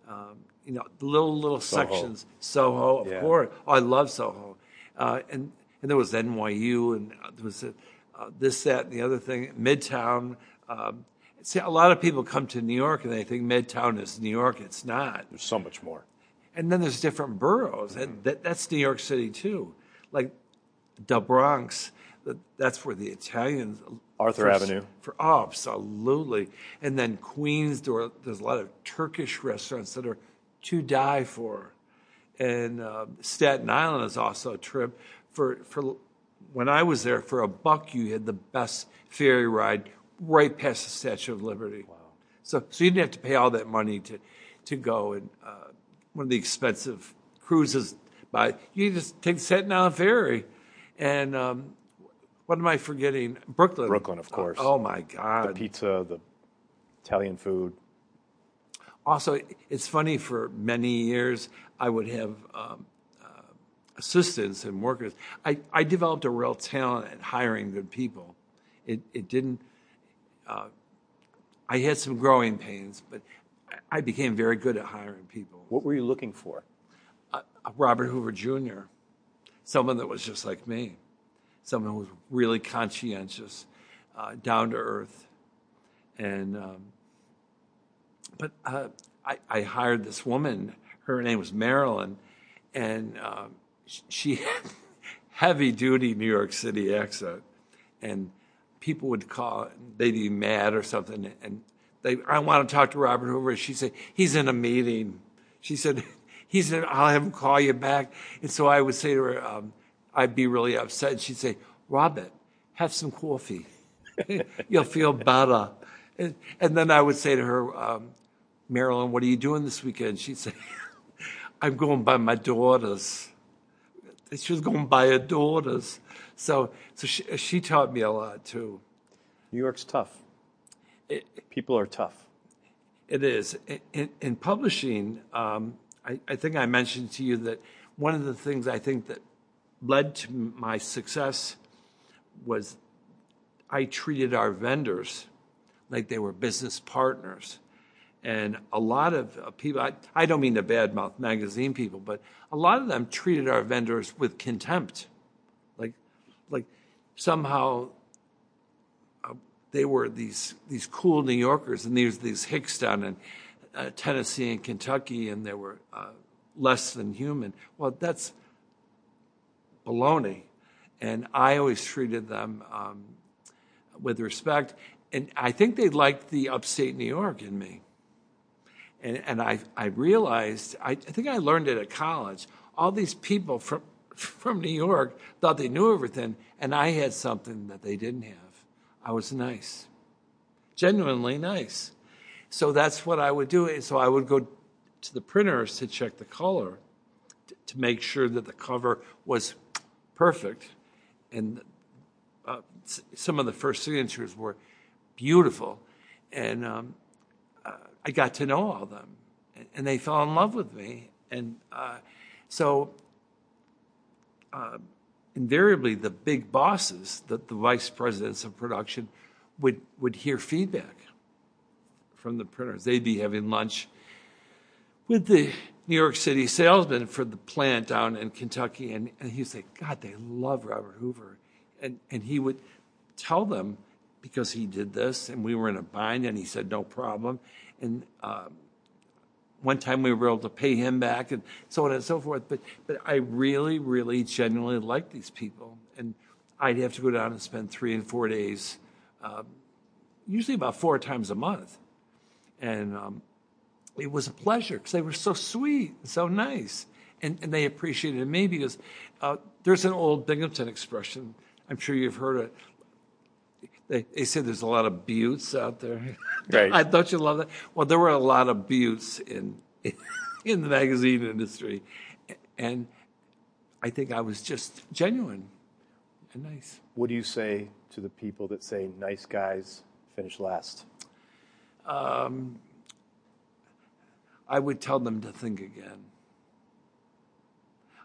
Um, you know, the little little sections. Soho, of Yeah. course. Oh, I love Soho, uh, and and there was NYU, and there was a, uh, this, that, and the other thing. Midtown. Um, see, a lot of people come to New York and they think Midtown is New York. It's not. There's so much more. And then there's different boroughs. And that, that's New York City too. Like the Bronx, that- that's where the Italians. Arthur first- Avenue. For, oh, absolutely. And then Queens, there's a lot of Turkish restaurants that are to die for. And uh, Staten Island is also a trip. For, for when I was there, for a buck, you had the best ferry ride right past the Statue of Liberty. Wow. So, so you didn't have to pay all that money to, to go and uh, one of the expensive cruises. By you just take Staten Island ferry, and um, what am I forgetting? Brooklyn. Brooklyn, of course. Oh my God! The pizza, the Italian food. Also, it's funny. For many years, I would have um, uh, assistants and workers. I, I developed a real talent at hiring good people. It it didn't. Uh, I had some growing pains, but I became very good at hiring people. What were you looking for? uh, Robert Hoover Jr., someone that was just like me, someone who was really conscientious, uh, down to earth, and um, but uh, I, I hired this woman. Her name was Marilyn, and um, she had [laughs] heavy duty New York City accent, and people would call, they'd be mad or something, and they, I want to talk to Robert Hoover. She said, he's in a meeting. She said, [laughs] he's in, I'll have him call you back. And so I would say to her, um, I'd be really upset. And she'd say, Robert, have some coffee. [laughs] You'll feel better. And, and then I would say to her, um, Marilyn, what are you doing this weekend? She'd say, [laughs] I'm going by my daughters. She was going by her daughters. So, so she, she taught me a lot too. New York's tough. People are tough. It is. In, in publishing, um, I, I think I mentioned to you that one of the things I think that led to my success was I treated our vendors like they were business partners. And a lot of uh, people, I, I don't mean to badmouth magazine people, but a lot of them treated our vendors with contempt. Like, like somehow they were these, these cool New Yorkers, and there's these hicks down in uh, Tennessee and Kentucky, and they were uh, less than human. Well, that's baloney. And I always treated them um, with respect. And I think they liked the upstate New York in me. And, and I, I realized, I, I think I learned it at college, all these people from, [laughs] from New York thought they knew everything, and I had something that they didn't have. I was nice, genuinely nice. so that's what I would do. So I would go to the printers to check the color to make sure that the cover was perfect. And uh, some of the first signatures were beautiful. And um, uh, I got to know all of them. And, they fell in love with me. And uh, so uh, invariably, the big bosses, the, the vice presidents of production, would, would hear feedback from the printers. They'd be having lunch with the New York City salesman for the plant down in Kentucky, and, and he'd say, God, they love Robert Hoover. And, and he would tell them because he did this, and we were in a bind, and he said, no problem. And um, one time we were able to pay him back, and so on and so forth. But, but I really, really genuinely like these people. And I'd have to go down and spend three and four days, um, usually about four times a month. And um, it was a pleasure because they were so sweet and so nice. And, and they appreciated me because uh, there's an old Binghamton expression. I'm sure you've heard it. They, they say there's a lot of buttes out there. Right. [laughs] I don't you love that? Well, there were a lot of buttes in [laughs] in the magazine industry, and I think I was just genuine and nice. What do you say to the people that say nice guys finish last? I would tell them to think again.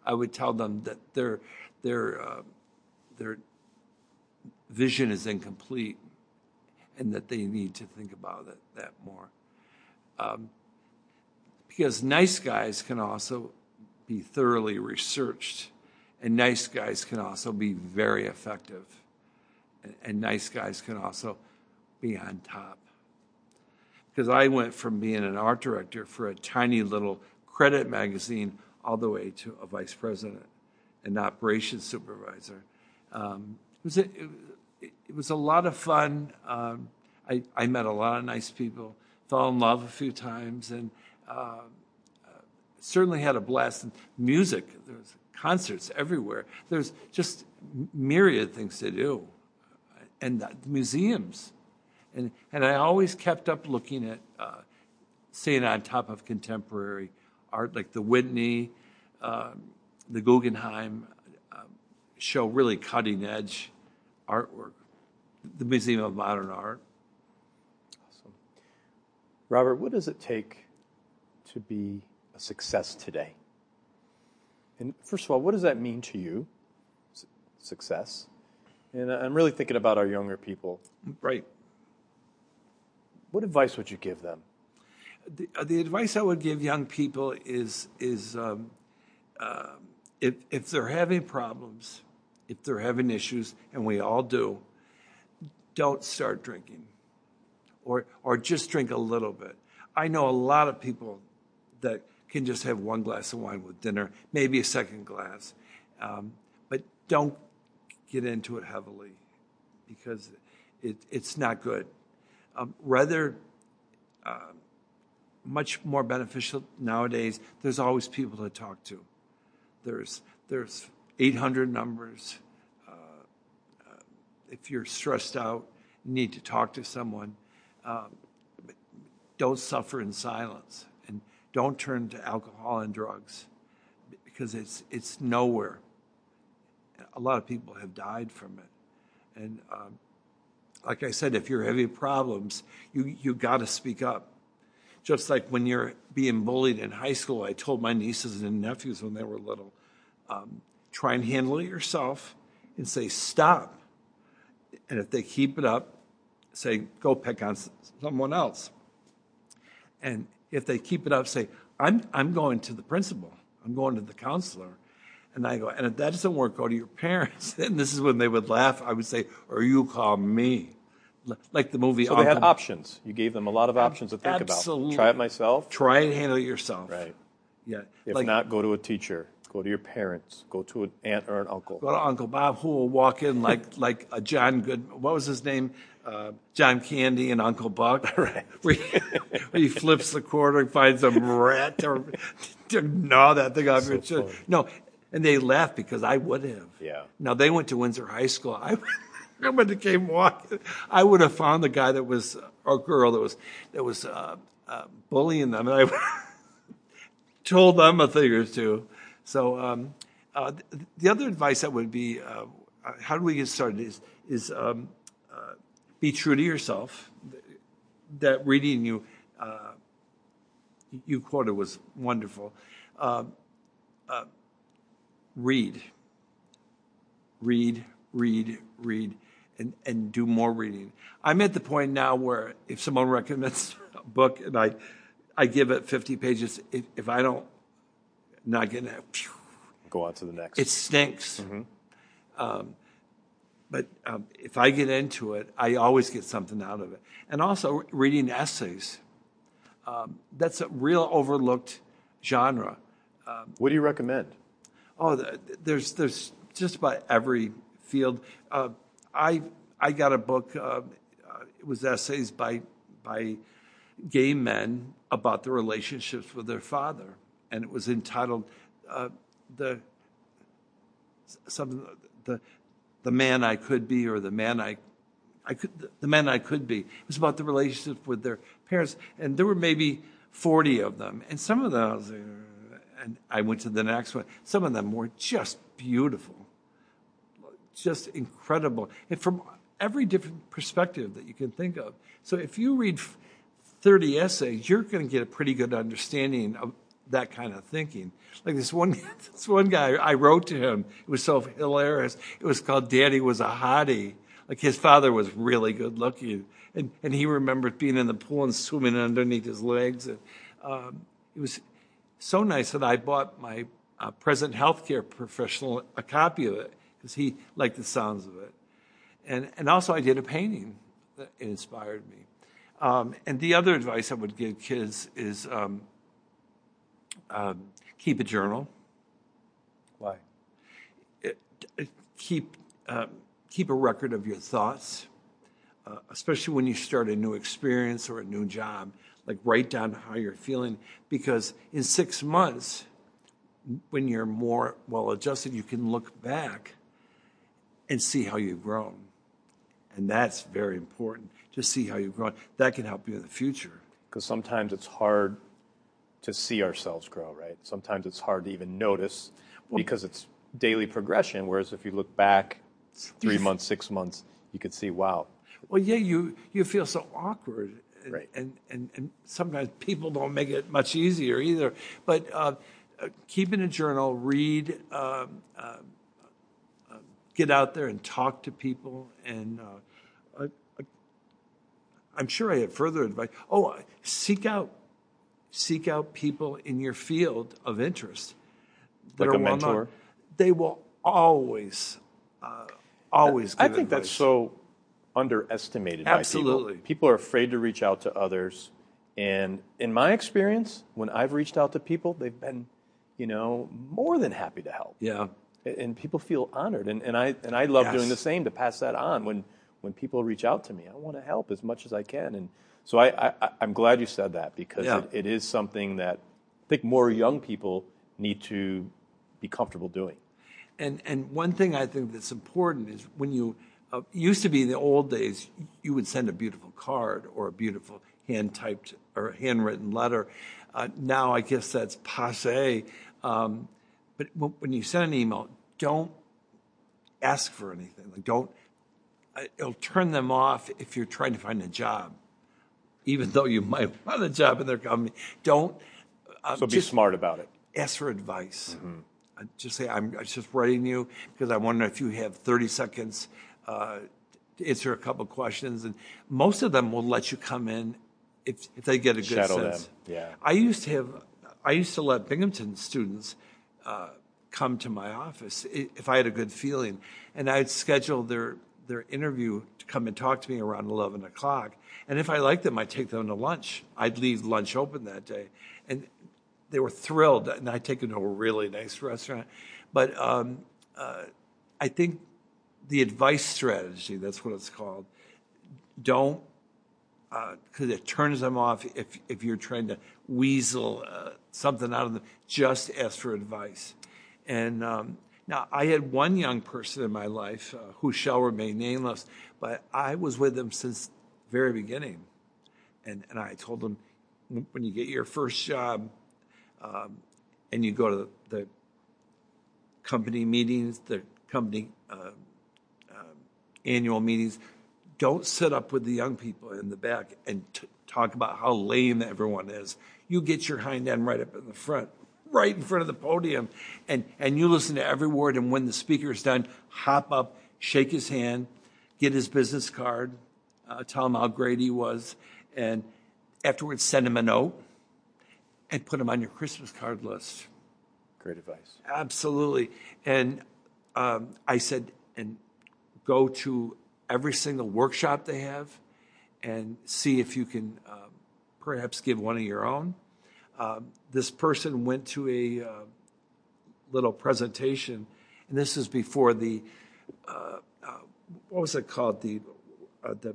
I would tell them that their their uh, their vision is incomplete, and that they need to think about it that more. Um, because nice guys can also be thoroughly researched, and nice guys can also be very effective, and, and nice guys can also be on top because I went from being an art director for a tiny little credit magazine all the way to a vice president and operations supervisor. Um, it, was a, it, it, was a lot of fun. Um, I, I, met a lot of nice people, fell in love a few times, and uh, uh, certainly had a blast. And music, there's concerts everywhere. There's just myriad things to do, and the museums. And, and I always kept up looking at, uh, staying on top of contemporary art, like the Whitney, um, the Guggenheim um, show really cutting edge artwork, the Museum of Modern Art. Awesome. Robert, what does it take to be a success today? And first of all, what does that mean to you, success? And I'm really thinking about our younger people. Right. What advice would you give them? The, uh, the advice I would give young people is is um, uh, if if they're having problems, if they're having issues, and we all do, don't start drinking, or or just drink a little bit. I know a lot of people that can just have one glass of wine with dinner, maybe a second glass, um, but don't get into it heavily because it, it's not good. Um, rather, uh, much more beneficial nowadays. There's always people to talk to. There's there's 800 numbers. Uh, uh, if you're stressed out, need to talk to someone. Um, don't suffer in silence, and don't turn to alcohol and drugs because it's it's nowhere. A lot of people have died from it, and um, like I said, if you're having problems, you you got to speak up. Just like when you're being bullied in high school, I told my nieces and nephews when they were little, um, try and handle it yourself and say stop. And if they keep it up, say go pick on someone else. And if they keep it up, say I'm I'm going to the principal. I'm going to the counselor. And I go, and if that doesn't work, go to your [laughs] parents. And this is when they would laugh. I would say, or you call me. Like the movie. So they had options. You gave them a lot of options to think Absolutely. about. Try it myself. Try and handle it yourself. Right. Yeah. If like, not, go to a teacher. Go to your parents. Go to an aunt or an uncle. go to Uncle Bob, who will walk in like [laughs] like a John Good. What was his name? Uh, John Candy and Uncle Buck. [laughs] Right. [laughs] Where he, where he flips the quarter and finds a rat to, to gnaw that thing off your chin. No, and they laugh because I would have. Yeah. Now they went to Windsor High School. I Somebody came walking. I would have found the guy that was, or girl that was, that was uh, uh, bullying them, and I told them a thing or two. So um, uh, the other advice that would be, uh, how do we get started? Is is um, uh, be true to yourself. That reading you uh, you quoted was wonderful. Um, read, read, read, read, and, and do more reading. I'm at the point now where if someone recommends [laughs] a book and I, I give it 50 pages, if, if I don't, not getting it, Go on to the next. it stinks. Um, but um, if I get into it, I always get something out of it. And also reading essays. Um, that's a real overlooked genre. what do you recommend? Oh, there's there's just about every field. Uh, I I got a book. Uh, uh, it was essays by by gay men about their relationships with their father, and it was entitled uh, the something the the man I could be or the man I I could the man I could be. It was about the relationship with their parents, and there were maybe forty of them, and some of them. I was and I went to the next one. Some of them were just beautiful, just incredible, and from every different perspective that you can think of. So if you read 30 essays, you're going to get a pretty good understanding of that kind of thinking. Like this one, [laughs] this one guy, I wrote to him. It was so hilarious. It was called "Daddy Was a Hottie." Like his father was really good looking, and and he remembered being in the pool and swimming underneath his legs. And um, it was so nice that I bought my uh, present healthcare professional a copy of it because he liked the sounds of it. And, and also, I did a painting that inspired me. Um, and the other advice I would give kids is um, um, keep a journal, Why? keep, um, keep a record of your thoughts, uh, especially when you start a new experience or a new job. Like, write down how you're feeling because in six months, when you're more well adjusted, you can look back and see how you've grown. And that's very important to see how you've grown. That can help you in the future. Because sometimes it's hard to see ourselves grow, right? Sometimes it's hard to even notice because it's daily progression. Whereas if you look back three months, six months, you could see, wow, Well, yeah, you, you feel so awkward. And, Right. and, and, and sometimes people don't make it much easier either. But uh, uh, keeping a journal, read, um, uh, uh, get out there and talk to people. And uh, I, I'm sure I have further advice. Oh, seek out, seek out people in your field of interest that Like are a well-known. They will always, uh, always. I give think that's so underestimated by Absolutely. people. People are afraid to reach out to others. And in my experience, when I've reached out to people, they've been, you know, more than happy to help. Yeah. And people feel honored. And, and, I, and I love doing the same to pass that on. When, when people reach out to me, I want to help as much as I can. And so I, I, I'm glad you said that because Yeah. it, it is something that I think more young people need to be comfortable doing. And and one thing I think that's important is when you uh, used to be in the old days, you would send a beautiful card or a beautiful hand typed or handwritten letter. Uh, now I guess that's passe. Um, but when when you send an email, don't ask for anything. Like don't. uh, It'll turn them off if you're trying to find a job, even though you might want a job in their company. Don't. Uh, So be smart about it. ask for advice. Uh, Just say, I'm, I'm just writing you because I wonder if you have 30 seconds uh, to answer a couple questions. And most of them will let you come in if, if they get a good Shadow them, sense. yeah. I used to have, I used to let Binghamton students uh, come to my office if I had a good feeling. And I'd schedule their, their interview to come and talk to me around 11 o'clock. And if I liked them, I'd take them to lunch. I'd leave lunch open that day. And they were thrilled, and I'd take them to a really nice restaurant. But um, uh, I think the advice strategy, that's what it's called, don't, because it turns them off if, if you're trying to weasel uh, something out of them, just ask for advice. And um, Now, I had one young person in my life uh, who shall remain nameless, but I was with him since very beginning. And, and I told him, when you get your first job um, and you go to the, the company meetings, the company uh, uh, annual meetings, don't sit up with the young people in the back and t- talk about how lame everyone is. You get your hind end right up in the front, right in front of the podium, and, and you listen to every word. And when the speaker is done, hop up, shake his hand, get his business card, uh, tell him how great he was, and afterwards send him a note and put him on your Christmas card list. Great advice. Absolutely. And um, I said, and go to every single workshop they have and see if you can uh, perhaps give one of your own. Um, this person went to a uh, little presentation, and this is before the uh, uh what was it called the uh, the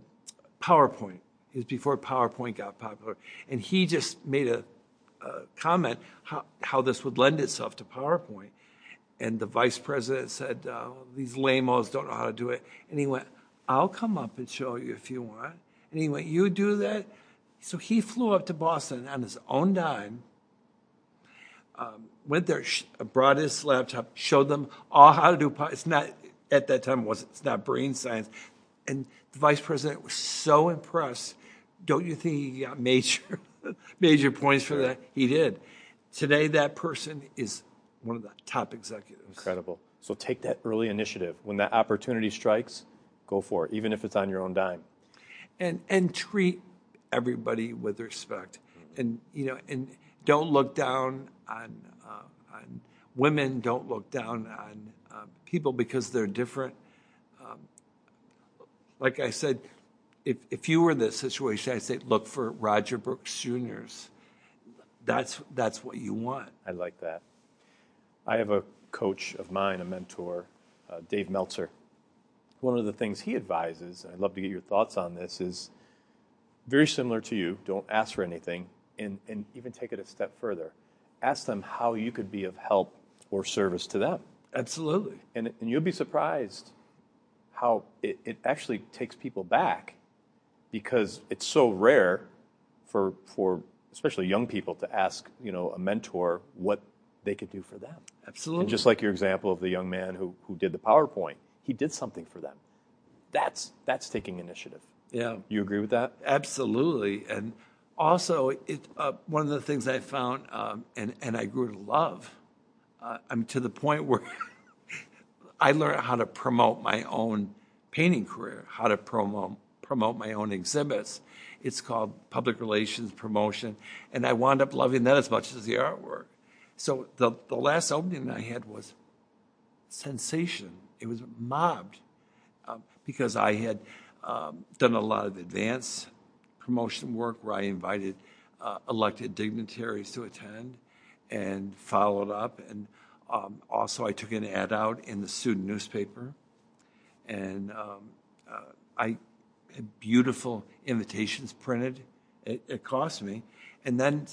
PowerPoint. It was before PowerPoint got popular, and he just made a, a comment how, how this would lend itself to PowerPoint. And the vice president said, uh, "These lamos don't know how to do it." And he went, "I'll come up and show you if you want." And he went, You do that? So he flew up to Boston on his own dime, um, went there, sh- brought his laptop, showed them all how to do. It. It's not at that time was it's not brain science, and the vice president was so impressed. Don't you think he got major [laughs] major points for that? He did. Today, that person is one of the top executives. Incredible. So take that early initiative. When that opportunity strikes, go for it, even if it's on your own dime and and treat everybody with respect, and you know, and don't look down on uh, on women. Don't look down on uh, people because they're different. Um, like I said, if if you were in this situation, I'd say look for Roger Brooks Jr.'s. That's that's what you want. I like that. I have a coach of mine, a mentor, uh, Dave Meltzer one of the things he advises, and I'd love to get your thoughts on this, is very similar to you. Don't ask for anything, and, and even take it a step further. Ask them how you could be of help or service to them. Absolutely. And, and you'll be surprised how it, it actually takes people back because it's so rare for, for especially young people to ask you know, a mentor what they could do for them. Absolutely. And just like your example of the young man who, who did the PowerPoint he did something for them. That's that's taking initiative. Yeah. You agree with that? Absolutely. And also, it, uh, one of the things I found, um, and, and I grew to love, uh, I'm to the point where [laughs] I learned how to promote my own painting career, how to promote, promote my own exhibits. It's called public relations promotion. And I wound up loving that as much as the artwork. So the, the last opening I had was sensation it was mobbed um, because I had um, done a lot of advance promotion work where I invited uh, elected dignitaries to attend and followed up. And um, also, I took an ad out in the student newspaper. And um, uh, I had beautiful invitations printed. It, it cost me. And then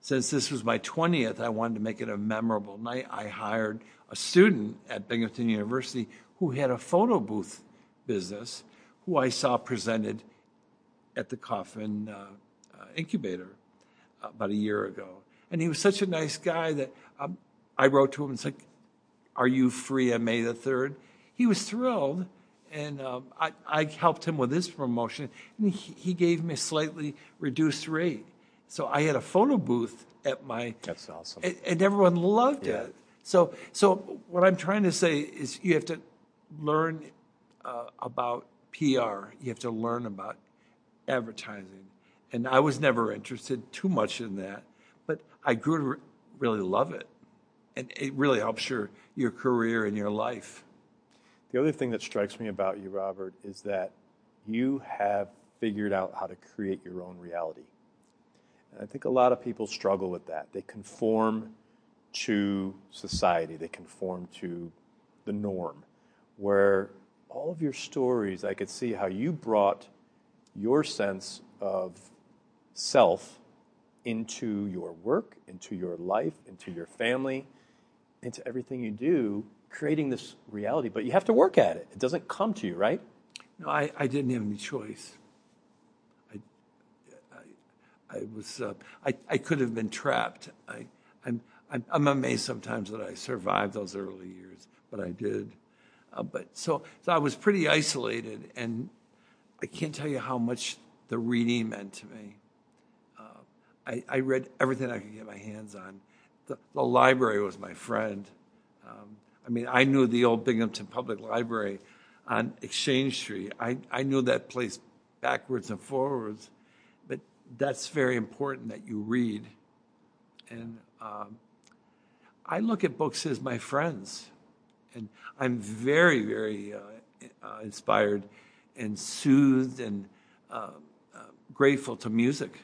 since this was my 20th, I wanted to make it a memorable night. I hired a student at Binghamton University who had a photo booth business, who I saw presented at the Koffman uh, uh, incubator about a year ago. And he was such a nice guy that um, I wrote to him and said, Are you free on May the 3rd? He was thrilled. And um, I, I, helped him with his promotion, and he, he gave me a slightly reduced rate. So I had a photo booth at my. That's awesome. And, and everyone loved yeah. it. So, so what I'm trying to say is you have to learn uh, about PR. You have to learn about advertising. And I was never interested too much in that, but I grew to re- really love it. And it really helps your, your career and your life. The other thing that strikes me about you, Robert, is that you have figured out how to create your own reality. And I think a lot of people struggle with that. They conform to society, they conform to the norm. Where all of your stories, I could see how you brought your sense of self into your work, into your life, into your family, into everything you do, creating this reality, but you have to work at it. It doesn't come to you, right? No, I, I didn't have any choice. I, I, I was, uh, I, I could have been trapped. I, I'm, I'm, I'm amazed sometimes that I survived those early years, but I did. Uh, but so, I was pretty isolated, and I can't tell you how much the reading meant to me. Uh, I, read everything I could get my hands on. The, the library was my friend. Um, I mean, I knew the old Binghamton Public Library on Exchange Street. I, I knew that place backwards and forwards, but that's very important that you read. And um, I look at books as my friends, and I'm very, very uh, uh, inspired and soothed and uh, uh grateful to music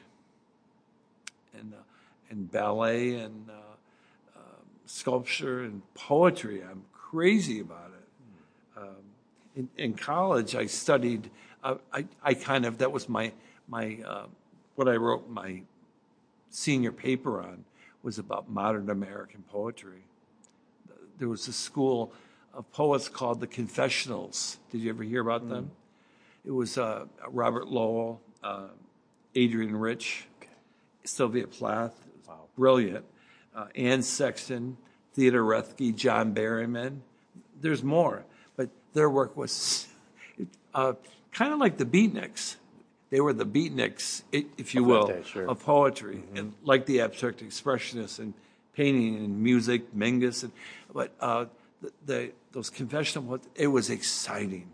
and uh, and ballet and uh, sculpture and poetry. I'm crazy about it. Um, in, in, college, I studied. I, I kind of that was my my what I wrote my senior paper on was about modern American poetry. There was a school of poets called the Confessionals. Did you ever hear about mm. them? It was uh, Robert Lowell, uh, Adrienne Rich, okay. Sylvia Plath, wow. brilliant, uh, Anne Sexton, Theodore Roethke, John Berryman. There's more, but their work was [laughs] uh, kind of like the Beatniks they were the beatniks, if you will, day, sure. of poetry, mm-hmm. and like the abstract expressionists and painting and music, Mingus, and but uh, the, the, those confessional it was exciting,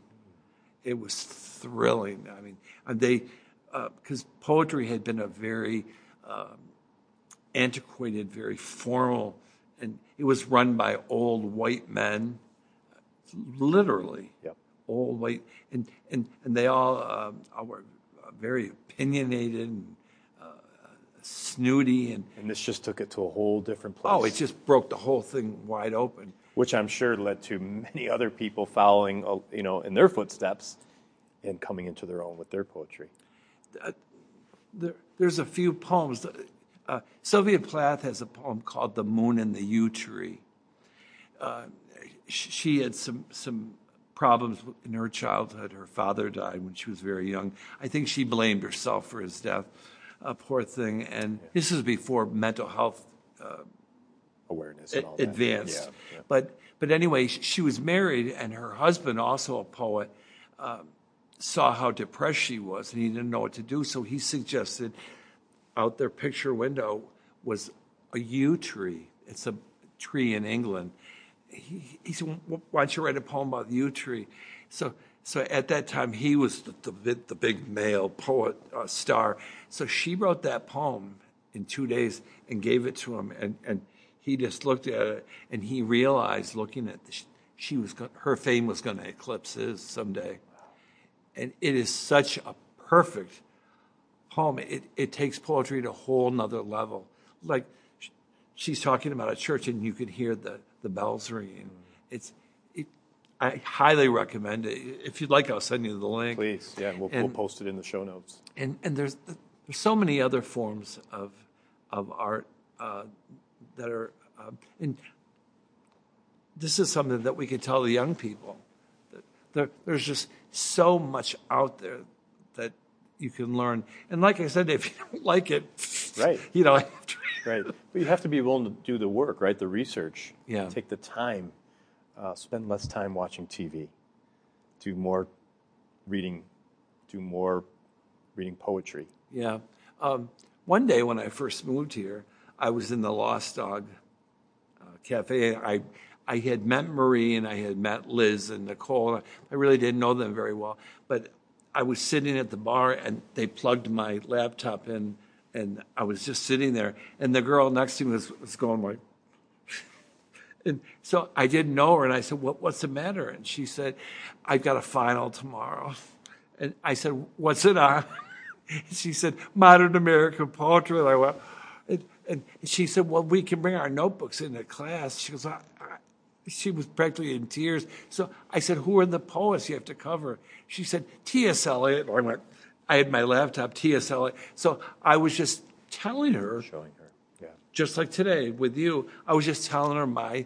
it was thrilling. I mean, they because uh, poetry had been a very um, antiquated, very formal, and it was run by old white men, literally. Yep. Old white, and and and they all, um, were very opinionated and snooty and and this just took it to a whole different place. Oh, it just broke the whole thing wide open. Which I'm sure led to many other people following, uh, you know, in their footsteps and coming into their own with their poetry. Uh, there, there's a few poems. Uh, Sylvia Plath has a poem called "The Moon and the Yew Tree." Uh, she had some some problems in her childhood. Her father died when she was very young. I think she blamed herself for his death. Uh, poor thing. And this is before mental health uh, awareness advanced. Yeah, yeah. But but anyway, she was married, and her husband, also a poet, um, saw how depressed she was, and he didn't know what to do. So he suggested, out their picture window was a yew tree. It's a tree in England he, he said, why don't you write a poem about the yew tree? So, so at that time, he was the, the, the big male poet uh, star. So she wrote that poem in two days and gave it to him. And, and he just looked at it and he realized, looking at the, she was her fame was going to eclipse his someday. And it is such a perfect poem. It, it takes poetry to a whole nother level. Like she's talking about a church, and you could hear the the bells ringing. It's it, I highly recommend it. If you'd like, I'll send you the link. Please, yeah, we'll, and, we'll post it in the show notes. And and there's there's so many other forms of of art uh, that are uh, and this is something that we could tell the young people. That there, there's just so much out there that you can learn. And like I said, if you don't like it, right, you know, right. But you have to be willing to do the work, right? The research. Yeah. Take the time. Uh, spend less time watching TV. Do more reading. Do more reading poetry. Yeah. Um, one day when I first moved here, I was in the Lost Dog uh, Cafe. I I had met Marie and I had met Liz and Nicole. I really didn't know them very well, but I was sitting at the bar and they plugged my laptop in and I was just sitting there and the girl next to me was, was going like, and so I didn't know her and I said, what, what's the matter? And she said, I've got a final tomorrow. And I said, what's it on? [laughs] she said, modern American poetry. And I went, and, and she said, well, we can bring our notebooks into class. She goes, I, she was practically in tears. So I said, Who are the poets you have to cover? She said, T.S. Eliot. I went, I had my laptop, T.S. Eliot. So I was just telling her, showing her. Just like today with you, I was just telling her my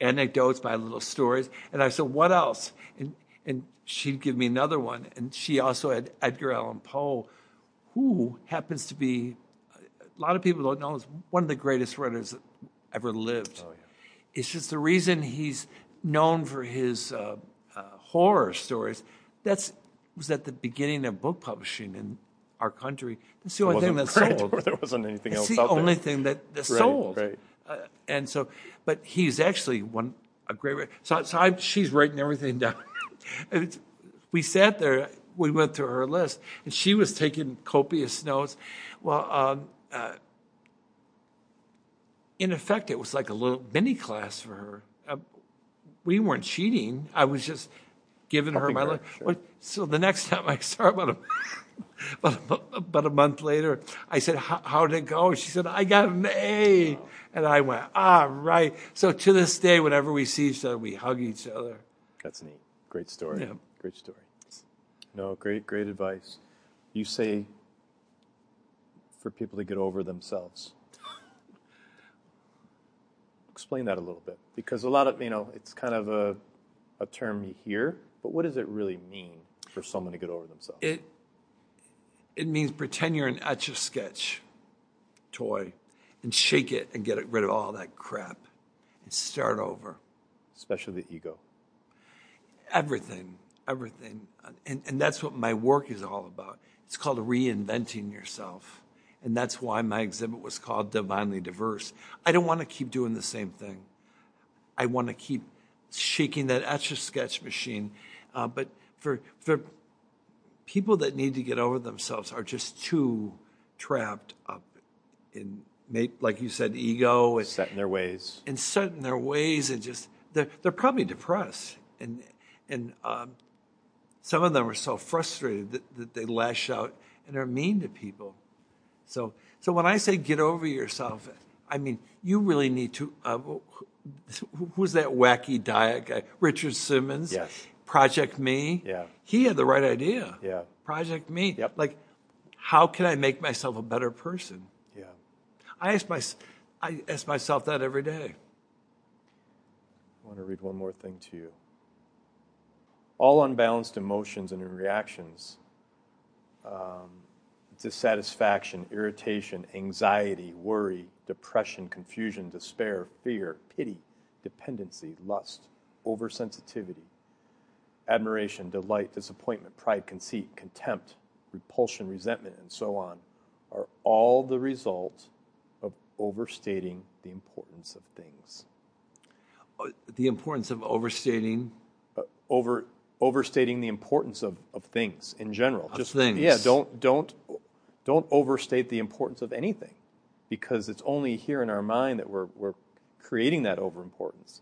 anecdotes, my little stories. And I said, what else? And, and she'd give me another one. And she also had Edgar Allan Poe, who happens to be, a lot of people don't know, is one of the greatest writers that ever lived. Oh, yeah. It's just the reason he's known for his uh, uh, horror stories. That's was at the beginning of book publishing in our country. That's the only thing that sold. [laughs] there wasn't anything It's else the out only there. thing that, sold. right. Uh, and so, but he's actually one a great. writer. So, so I, she's writing everything [laughs] down. it's, we sat there. We went through her list, and she was taking copious notes. Well, um, uh, in effect, it was like a little mini class for her. Uh, we weren't cheating. I was just giving her my her, life. sure. So the next time I saw about a, [laughs] about a, about a month later, I said, "How how did it go?" She said, "I got an A," and I went, "Ah, right." So to this day, whenever we see each other, we hug each other. That's neat. Great story. Yeah. Great story. No, great, great advice. You say for people to get over themselves. Explain that a little bit. Because a lot of, you know, it's kind of a, a term you hear, but what does it really mean for someone to get over themselves? It it means pretend you're an etch a sketch toy, and shake it and get rid of all that crap, and start over. Especially the ego. everything, everything. And, and that's what my work is all about. It's called reinventing yourself. And that's why my exhibit was called Divinely Diverse. I don't want to keep doing the same thing. I want to keep shaking that etch a sketch machine. Uh, but for, for people that need to get over themselves are just too trapped up in, like you said, ego and, Set in their ways. and set in their ways and just they're they're probably depressed and and um, some of them are so frustrated that, that they lash out and are mean to people. So so when I say get over yourself, I mean you really need to. Uh, who's that wacky diet guy? Richard Simmons. Yes. Project Me. Yeah. He had the right idea. Yeah. Project Me. Yep. Like, how can I make myself a better person? Yeah. I ask my, I ask myself that every day. I want to read one more thing to you. All unbalanced emotions and reactions, um, dissatisfaction, irritation, anxiety, worry, depression, confusion, despair, fear, pity, dependency, lust, oversensitivity, admiration, delight, disappointment, pride, conceit, contempt, repulsion, resentment, and so on, are all the result of overstating the importance of things. Uh, the importance of overstating. Uh, over overstating the importance of, of things in general. Just things. yeah, don't don't don't overstate the importance of anything because it's only here in our mind that we're we're creating that overimportance.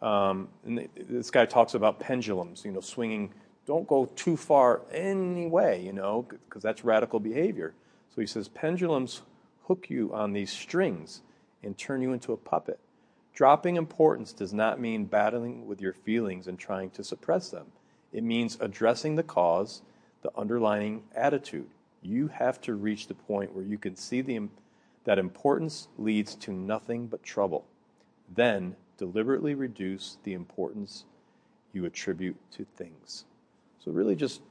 Um, and th- this guy talks about pendulums, you know, swinging. Don't go too far anyway, you know, because that's radical behavior. So he says pendulums hook you on these strings and turn you into a puppet. Dropping importance does not mean battling with your feelings and trying to suppress them. It means addressing the cause, the underlying attitude. You have to reach the point where you can see the, that importance leads to nothing but trouble. Then deliberately reduce the importance you attribute to things. So, really, just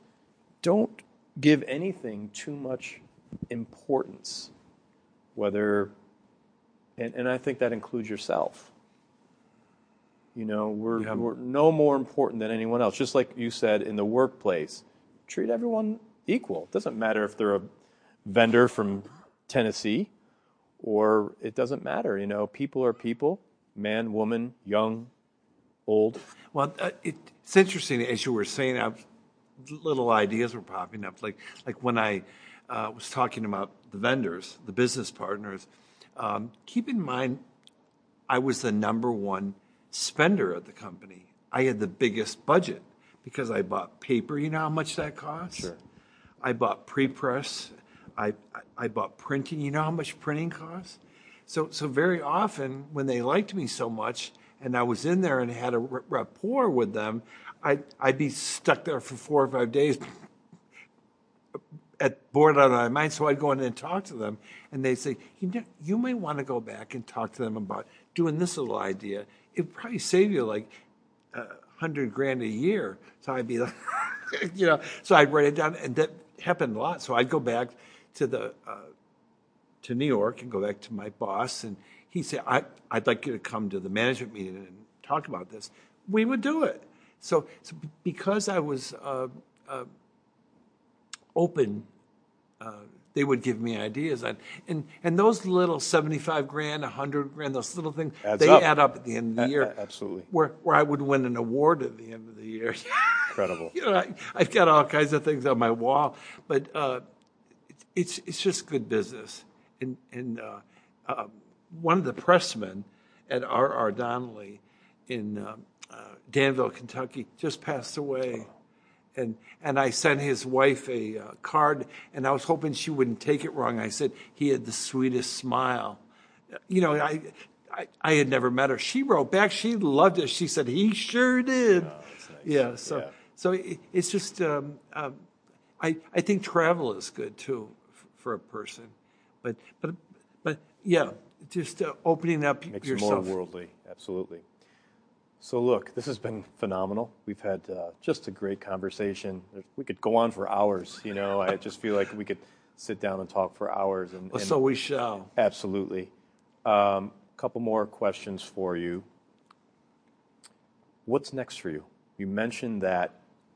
don't give anything too much importance, whether, and, and I think that includes yourself. You know, we're, Yeah. we're no more important than anyone else. Just like you said in the workplace, treat everyone equal. It doesn't matter if they're a vendor from Tennessee or it doesn't matter. You know, people are people man, woman, young, old. Well, uh, it, it's interesting as you were saying. I, little ideas were popping up. Like like when I uh, was talking about the vendors, the business partners. Um, keep in mind, I was the number one spender at the company. I had the biggest budget because I bought paper. You know how much that costs? Sure. I bought pre-press. I, I I bought printing. You know how much printing costs? So so very often when they liked me so much and I was in there and had a rapport with them, I I'd be stuck there for four or five days at bored out of my mind. So I'd go in and talk to them, and they'd say, you, know, you may want to go back and talk to them about doing this little idea. It'd probably save you like a hundred grand a year. So I'd be like, [laughs] you know, so I'd write it down, and that happened a lot. So I'd go back to the uh, to New York and go back to my boss, and he said, I, "I'd like you to come to the management meeting and talk about this." We would do it. So, so because I was uh, uh, open, uh, they would give me ideas, and and, and those little seventy-five grand, hundred grand, those little things, Adds they up. add up at the end of the A- year. a- absolutely. Where where I would win an award at the end of the year. [laughs] Incredible. you know, I, I've got all kinds of things on my wall, but uh, it's it's just good business. And and uh, uh, one of the pressmen at R.R. R. Donnelley in uh, uh, Danville, Kentucky, just passed away. And and I sent his wife a uh, card, and I was hoping she wouldn't take it wrong. I said he had the sweetest smile. You know, I. I, I had never met her. She wrote back. She loved it. She said he sure did. Yeah. So Yeah. so it, it's just um, um, I I think travel is good too for a person, but but but yeah, just uh, opening up Makes you more worldly. Absolutely. So, look, this has been phenomenal. We've had uh, just a great conversation. We could go on for hours. You know, I just feel like we could sit down and talk for hours. And, Well, and so we shall. absolutely. A um, couple more questions for you. What's next for you? You mentioned that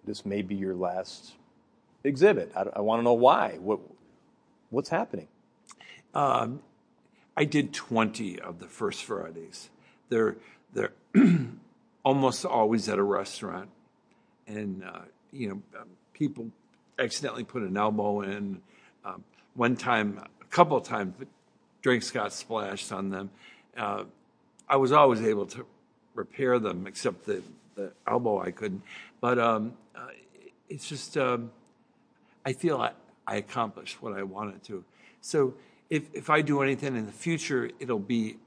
this may be your last exhibit. I, I want to know why. What, what's happening? I did 20 of the first Fridays. They're they're [clears throat] almost always at a restaurant, and uh, you know um, people accidentally put an elbow in. Um, one time, a couple of times, drinks got splashed on them. Uh, I was always able to repair them, except the the elbow I couldn't. But um, uh, it's just. Um, I feel I, I accomplished what I wanted to. So if, I do anything in the future, it'll be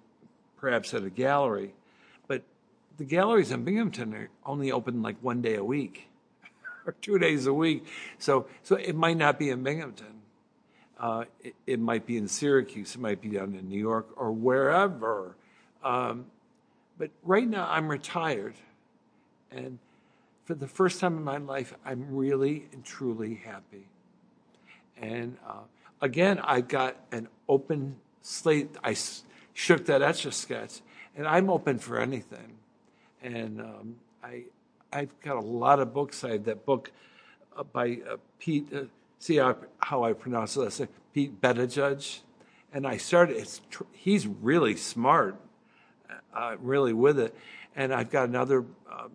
perhaps at a gallery. But the galleries in Binghamton are only open like one day a week [laughs] or two days a week. So, so it might not be in Binghamton. Uh, it, it might be in Syracuse. It might be down in New York or wherever. Um, but right now, I'm retired. And for the first time in my life, I'm really and truly happy. And uh, again, I got an open slate. I shook that etch a sketch, and I'm open for anything. And um, I, I've got a lot of books. I that book uh, by uh, Pete. Uh, see how, how I pronounce it? That's Pete Buttigieg. And I started. It's tr- he's really smart, uh, really with it. And I've got another um,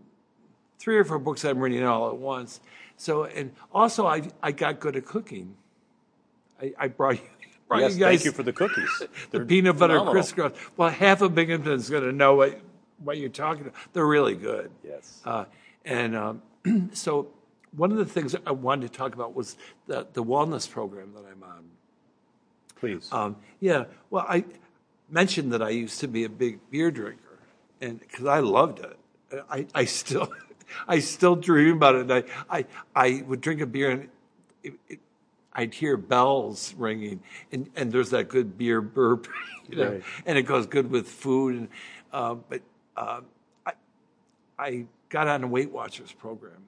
three or four books I'm reading all at once. So, and also I I got good at cooking. I, I brought you. [laughs] Brought yes, you guys thank you for the cookies. [laughs] the They're peanut butter phenomenal. crisscross. Well, half of Binghamton's going to know what what you're talking about. They're really good. Yes. Uh, and um, [clears throat] so, one of the things I wanted to talk about was the the wellness program that I'm on. Please. Um, yeah, well, I mentioned that I used to be a big beer drinker, and because I loved it, I, I still, [laughs] I still dream about it. And I, I, I would drink a beer, and it, it, I'd hear bells ringing, and, and there's that good beer burp, [laughs] you know, Right. and it goes good with food. And uh, but uh, I, I got on a Weight Watchers program,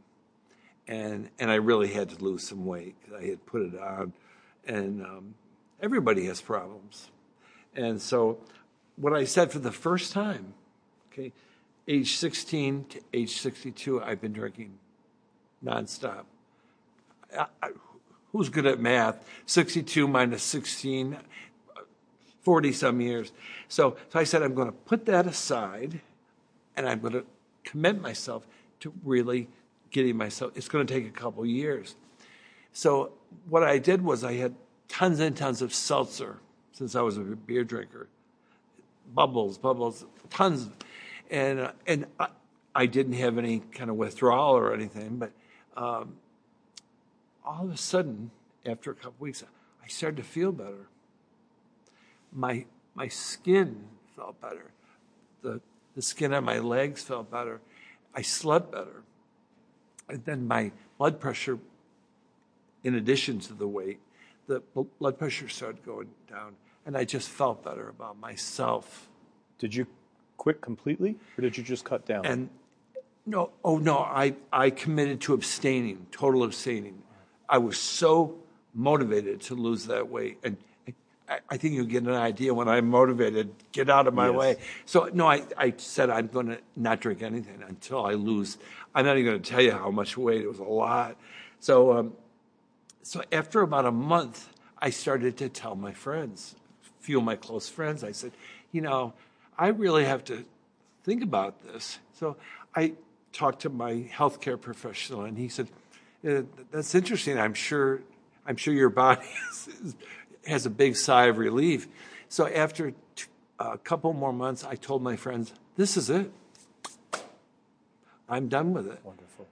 and and I really had to lose some weight. 'cause I had put it on, and um, everybody has problems, and so what I said for the first time, okay, age 16 to age 62, I've been drinking nonstop. I, I, who's good at math? 62 minus 16, 40 some years. So, so I said, I'm going to put that aside and I'm going to commit myself to really getting myself, it's going to take a couple years. So what I did was I had tons and tons of seltzer since I was a beer drinker. Bubbles, bubbles, tons. And, and I, I didn't have any kind of withdrawal or anything, but um, all of a sudden, after a couple weeks, I started to feel better. My, my skin felt better. The, the skin on my legs felt better. I slept better. And then my blood pressure in addition to the weight, the bl- blood pressure started going down, and I just felt better about myself. Did you quit completely, or did you just cut down? And no, oh no, I, I committed to abstaining, total abstaining. I was so motivated to lose that weight. And I, think you get an idea when I'm motivated, get out of my Yes. way. So, no, I, I said I'm going to not drink anything until I lose. I'm not even going to tell you how much weight. It was a lot. So, um, so after about a month, I started to tell my friends, a few of my close friends, I said, you know, I really have to think about this. So I talked to my healthcare professional, and he said, "Uh, "That's interesting. I'm sure, I'm sure your body [laughs] is, has a big sigh of relief." So after t- a couple more months, I told my friends, "This is it. I'm done with it." Wonderful.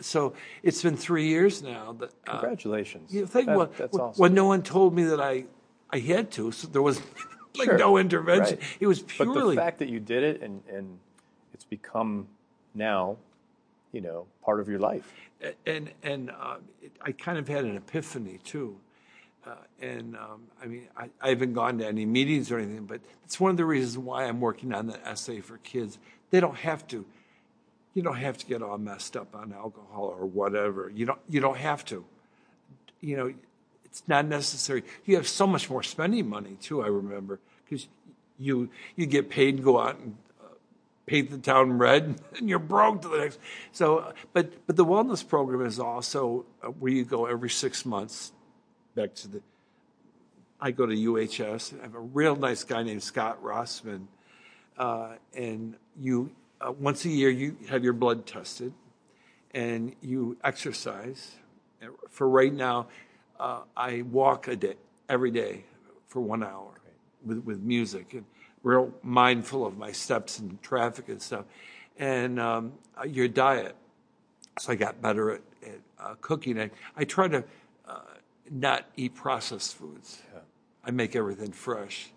So it's been three years now. That, uh, Congratulations. you think That- well, that's well, awesome. when no one told me that I, I had to, so there was [laughs] like Sure. no intervention. Right. It was purely. But the fact that you did it and, and it's become now, you know, part of your life. and and uh, I kind of had an epiphany too. Uh, and um, I mean, I, I haven't gone to any meetings or anything, but it's one of the reasons why I'm working on the essay for kids. They don't have to. You don't have to get all messed up on alcohol or whatever. You don't. You don't have to. You know, it's not necessary. You have so much more spending money too. I remember because you you get paid and go out and paint the town red [laughs] and you're broke to the next. So but but the wellness program is also uh, where you go every six months back to the i go to uhs i have a real nice guy named scott rossman uh, and you uh, once a year you have your blood tested and you exercise. For right now uh, i walk a day every day for one hour with, with music and real mindful of my steps and traffic and stuff and um, your diet so i got better at, at uh, cooking I, I try to uh, not eat processed foods i make everything fresh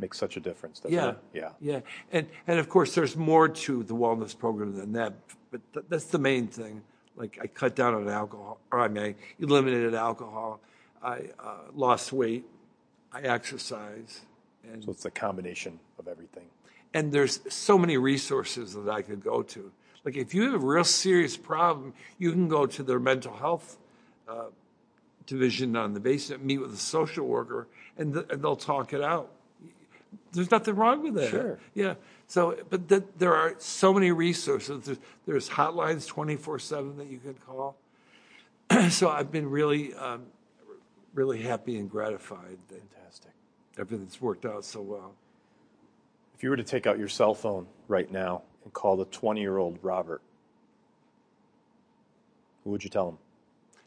Makes such a difference, doesn't yeah, it? Yeah. yeah, and and of course, there's more to the wellness program than that, but th- that's the main thing. Like I cut down on alcohol, or I mean, I eliminated alcohol. I uh, lost weight. I exercise, and So it's a combination of everything. and there's so many resources that I could go to. Like if you have a real serious problem, you can go to their mental health uh, division on the basement, meet with a social worker, and, th- and they'll talk it out. There's nothing wrong with that. Sure. Yeah. So, but th- there are so many resources. There's, there's hotlines 24 7 that you can call. [clears throat] so I've been really, um, really happy and gratified that Fantastic. Everything's worked out so well. If you were to take out your cell phone right now and call the 20 year old Robert, who would you tell him?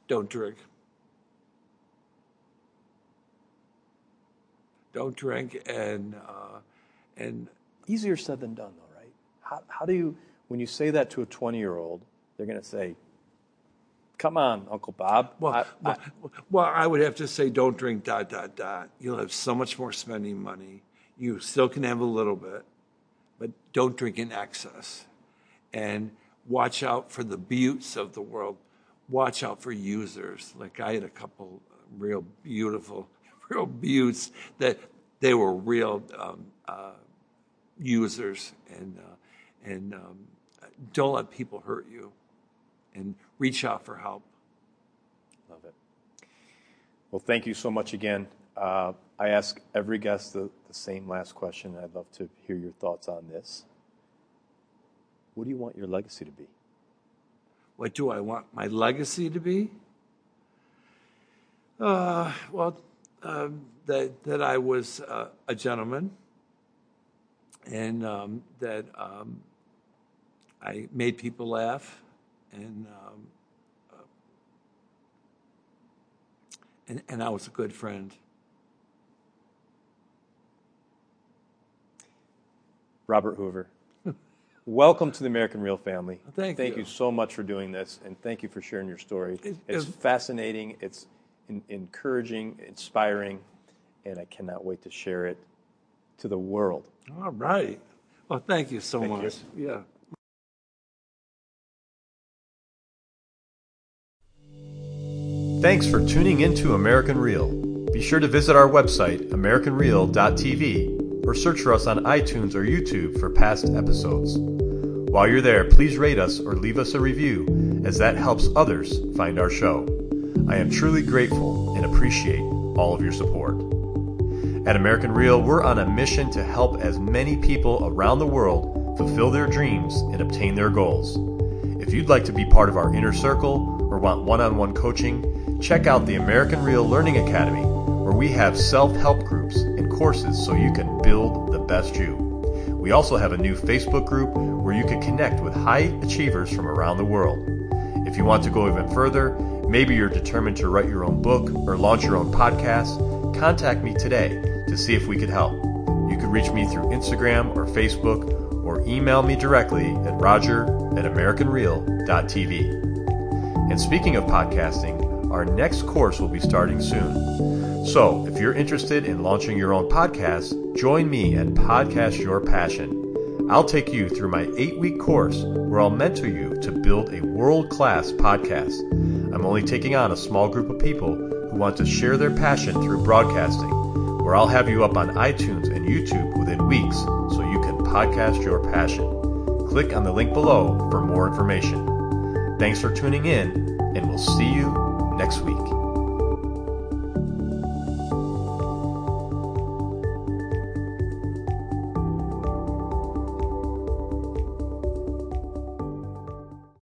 Don't drink. Don't drink, and uh, and Easier said than done, though, right? How, how do you, when you say that to a 20 year old, they're going to say, Come on, Uncle Bob. well, I- well, well, I would have to say, don't drink. Dot dot dot. You'll have so much more spending money. You still can have a little bit, but don't drink in excess, and watch out for the buttes of the world. Watch out for users. Like I had a couple real beautiful, [laughs] real buttes that they were real um, uh, users, and uh, and um, don't let people hurt you, and reach out for help. Love it. Well, thank you so much again. Uh, I ask every guest the, the same last question. I'd love to hear your thoughts on this. What do you want your legacy to be? What do I want my legacy to be? Uh, well, um, that that I was uh, a gentleman, and um, that um, I made people laugh, and um, uh, and and I was a good friend. Robert Hoover. [laughs] Welcome to the American Real family. Thank thank you. you so much for doing this, and thank you for sharing your story. It- it's it- fascinating, it's in, encouraging, inspiring, and I cannot wait to share it to the world. All right. Well, thank you so Thank you. much. Yeah. Thanks for tuning into American Real. Be sure to visit our website, AmericanReal.tv, or search for us on iTunes or YouTube for past episodes. While you're there, please rate us or leave us a review, as that helps others find our show. I am truly grateful and appreciate all of your support. At American Real, we're on a mission to help as many people around the world fulfill their dreams and obtain their goals. If you'd like to be part of our inner circle or want one on one coaching, check out the American Real Learning Academy, where we have self help groups and courses so you can build the best you. We also have a new Facebook group where you can connect with high achievers from around the world. If you want to go even further, maybe you're determined to write your own book or launch your own podcast, contact me today to see if we could help. You can reach me through Instagram or Facebook or email me directly at roger at americanreal.tv. And speaking of podcasting, our next course will be starting soon. So, if you're interested in launching your own podcast, join me and Podcast Your Passion. I'll take you through my eight week course where I'll mentor you to build a world class podcast. I'm only taking on a small group of people who want to share their passion through broadcasting, where I'll have you up on iTunes and YouTube within weeks so you can podcast your passion. Click on the link below for more information. Thanks for tuning in, and we'll see you next week.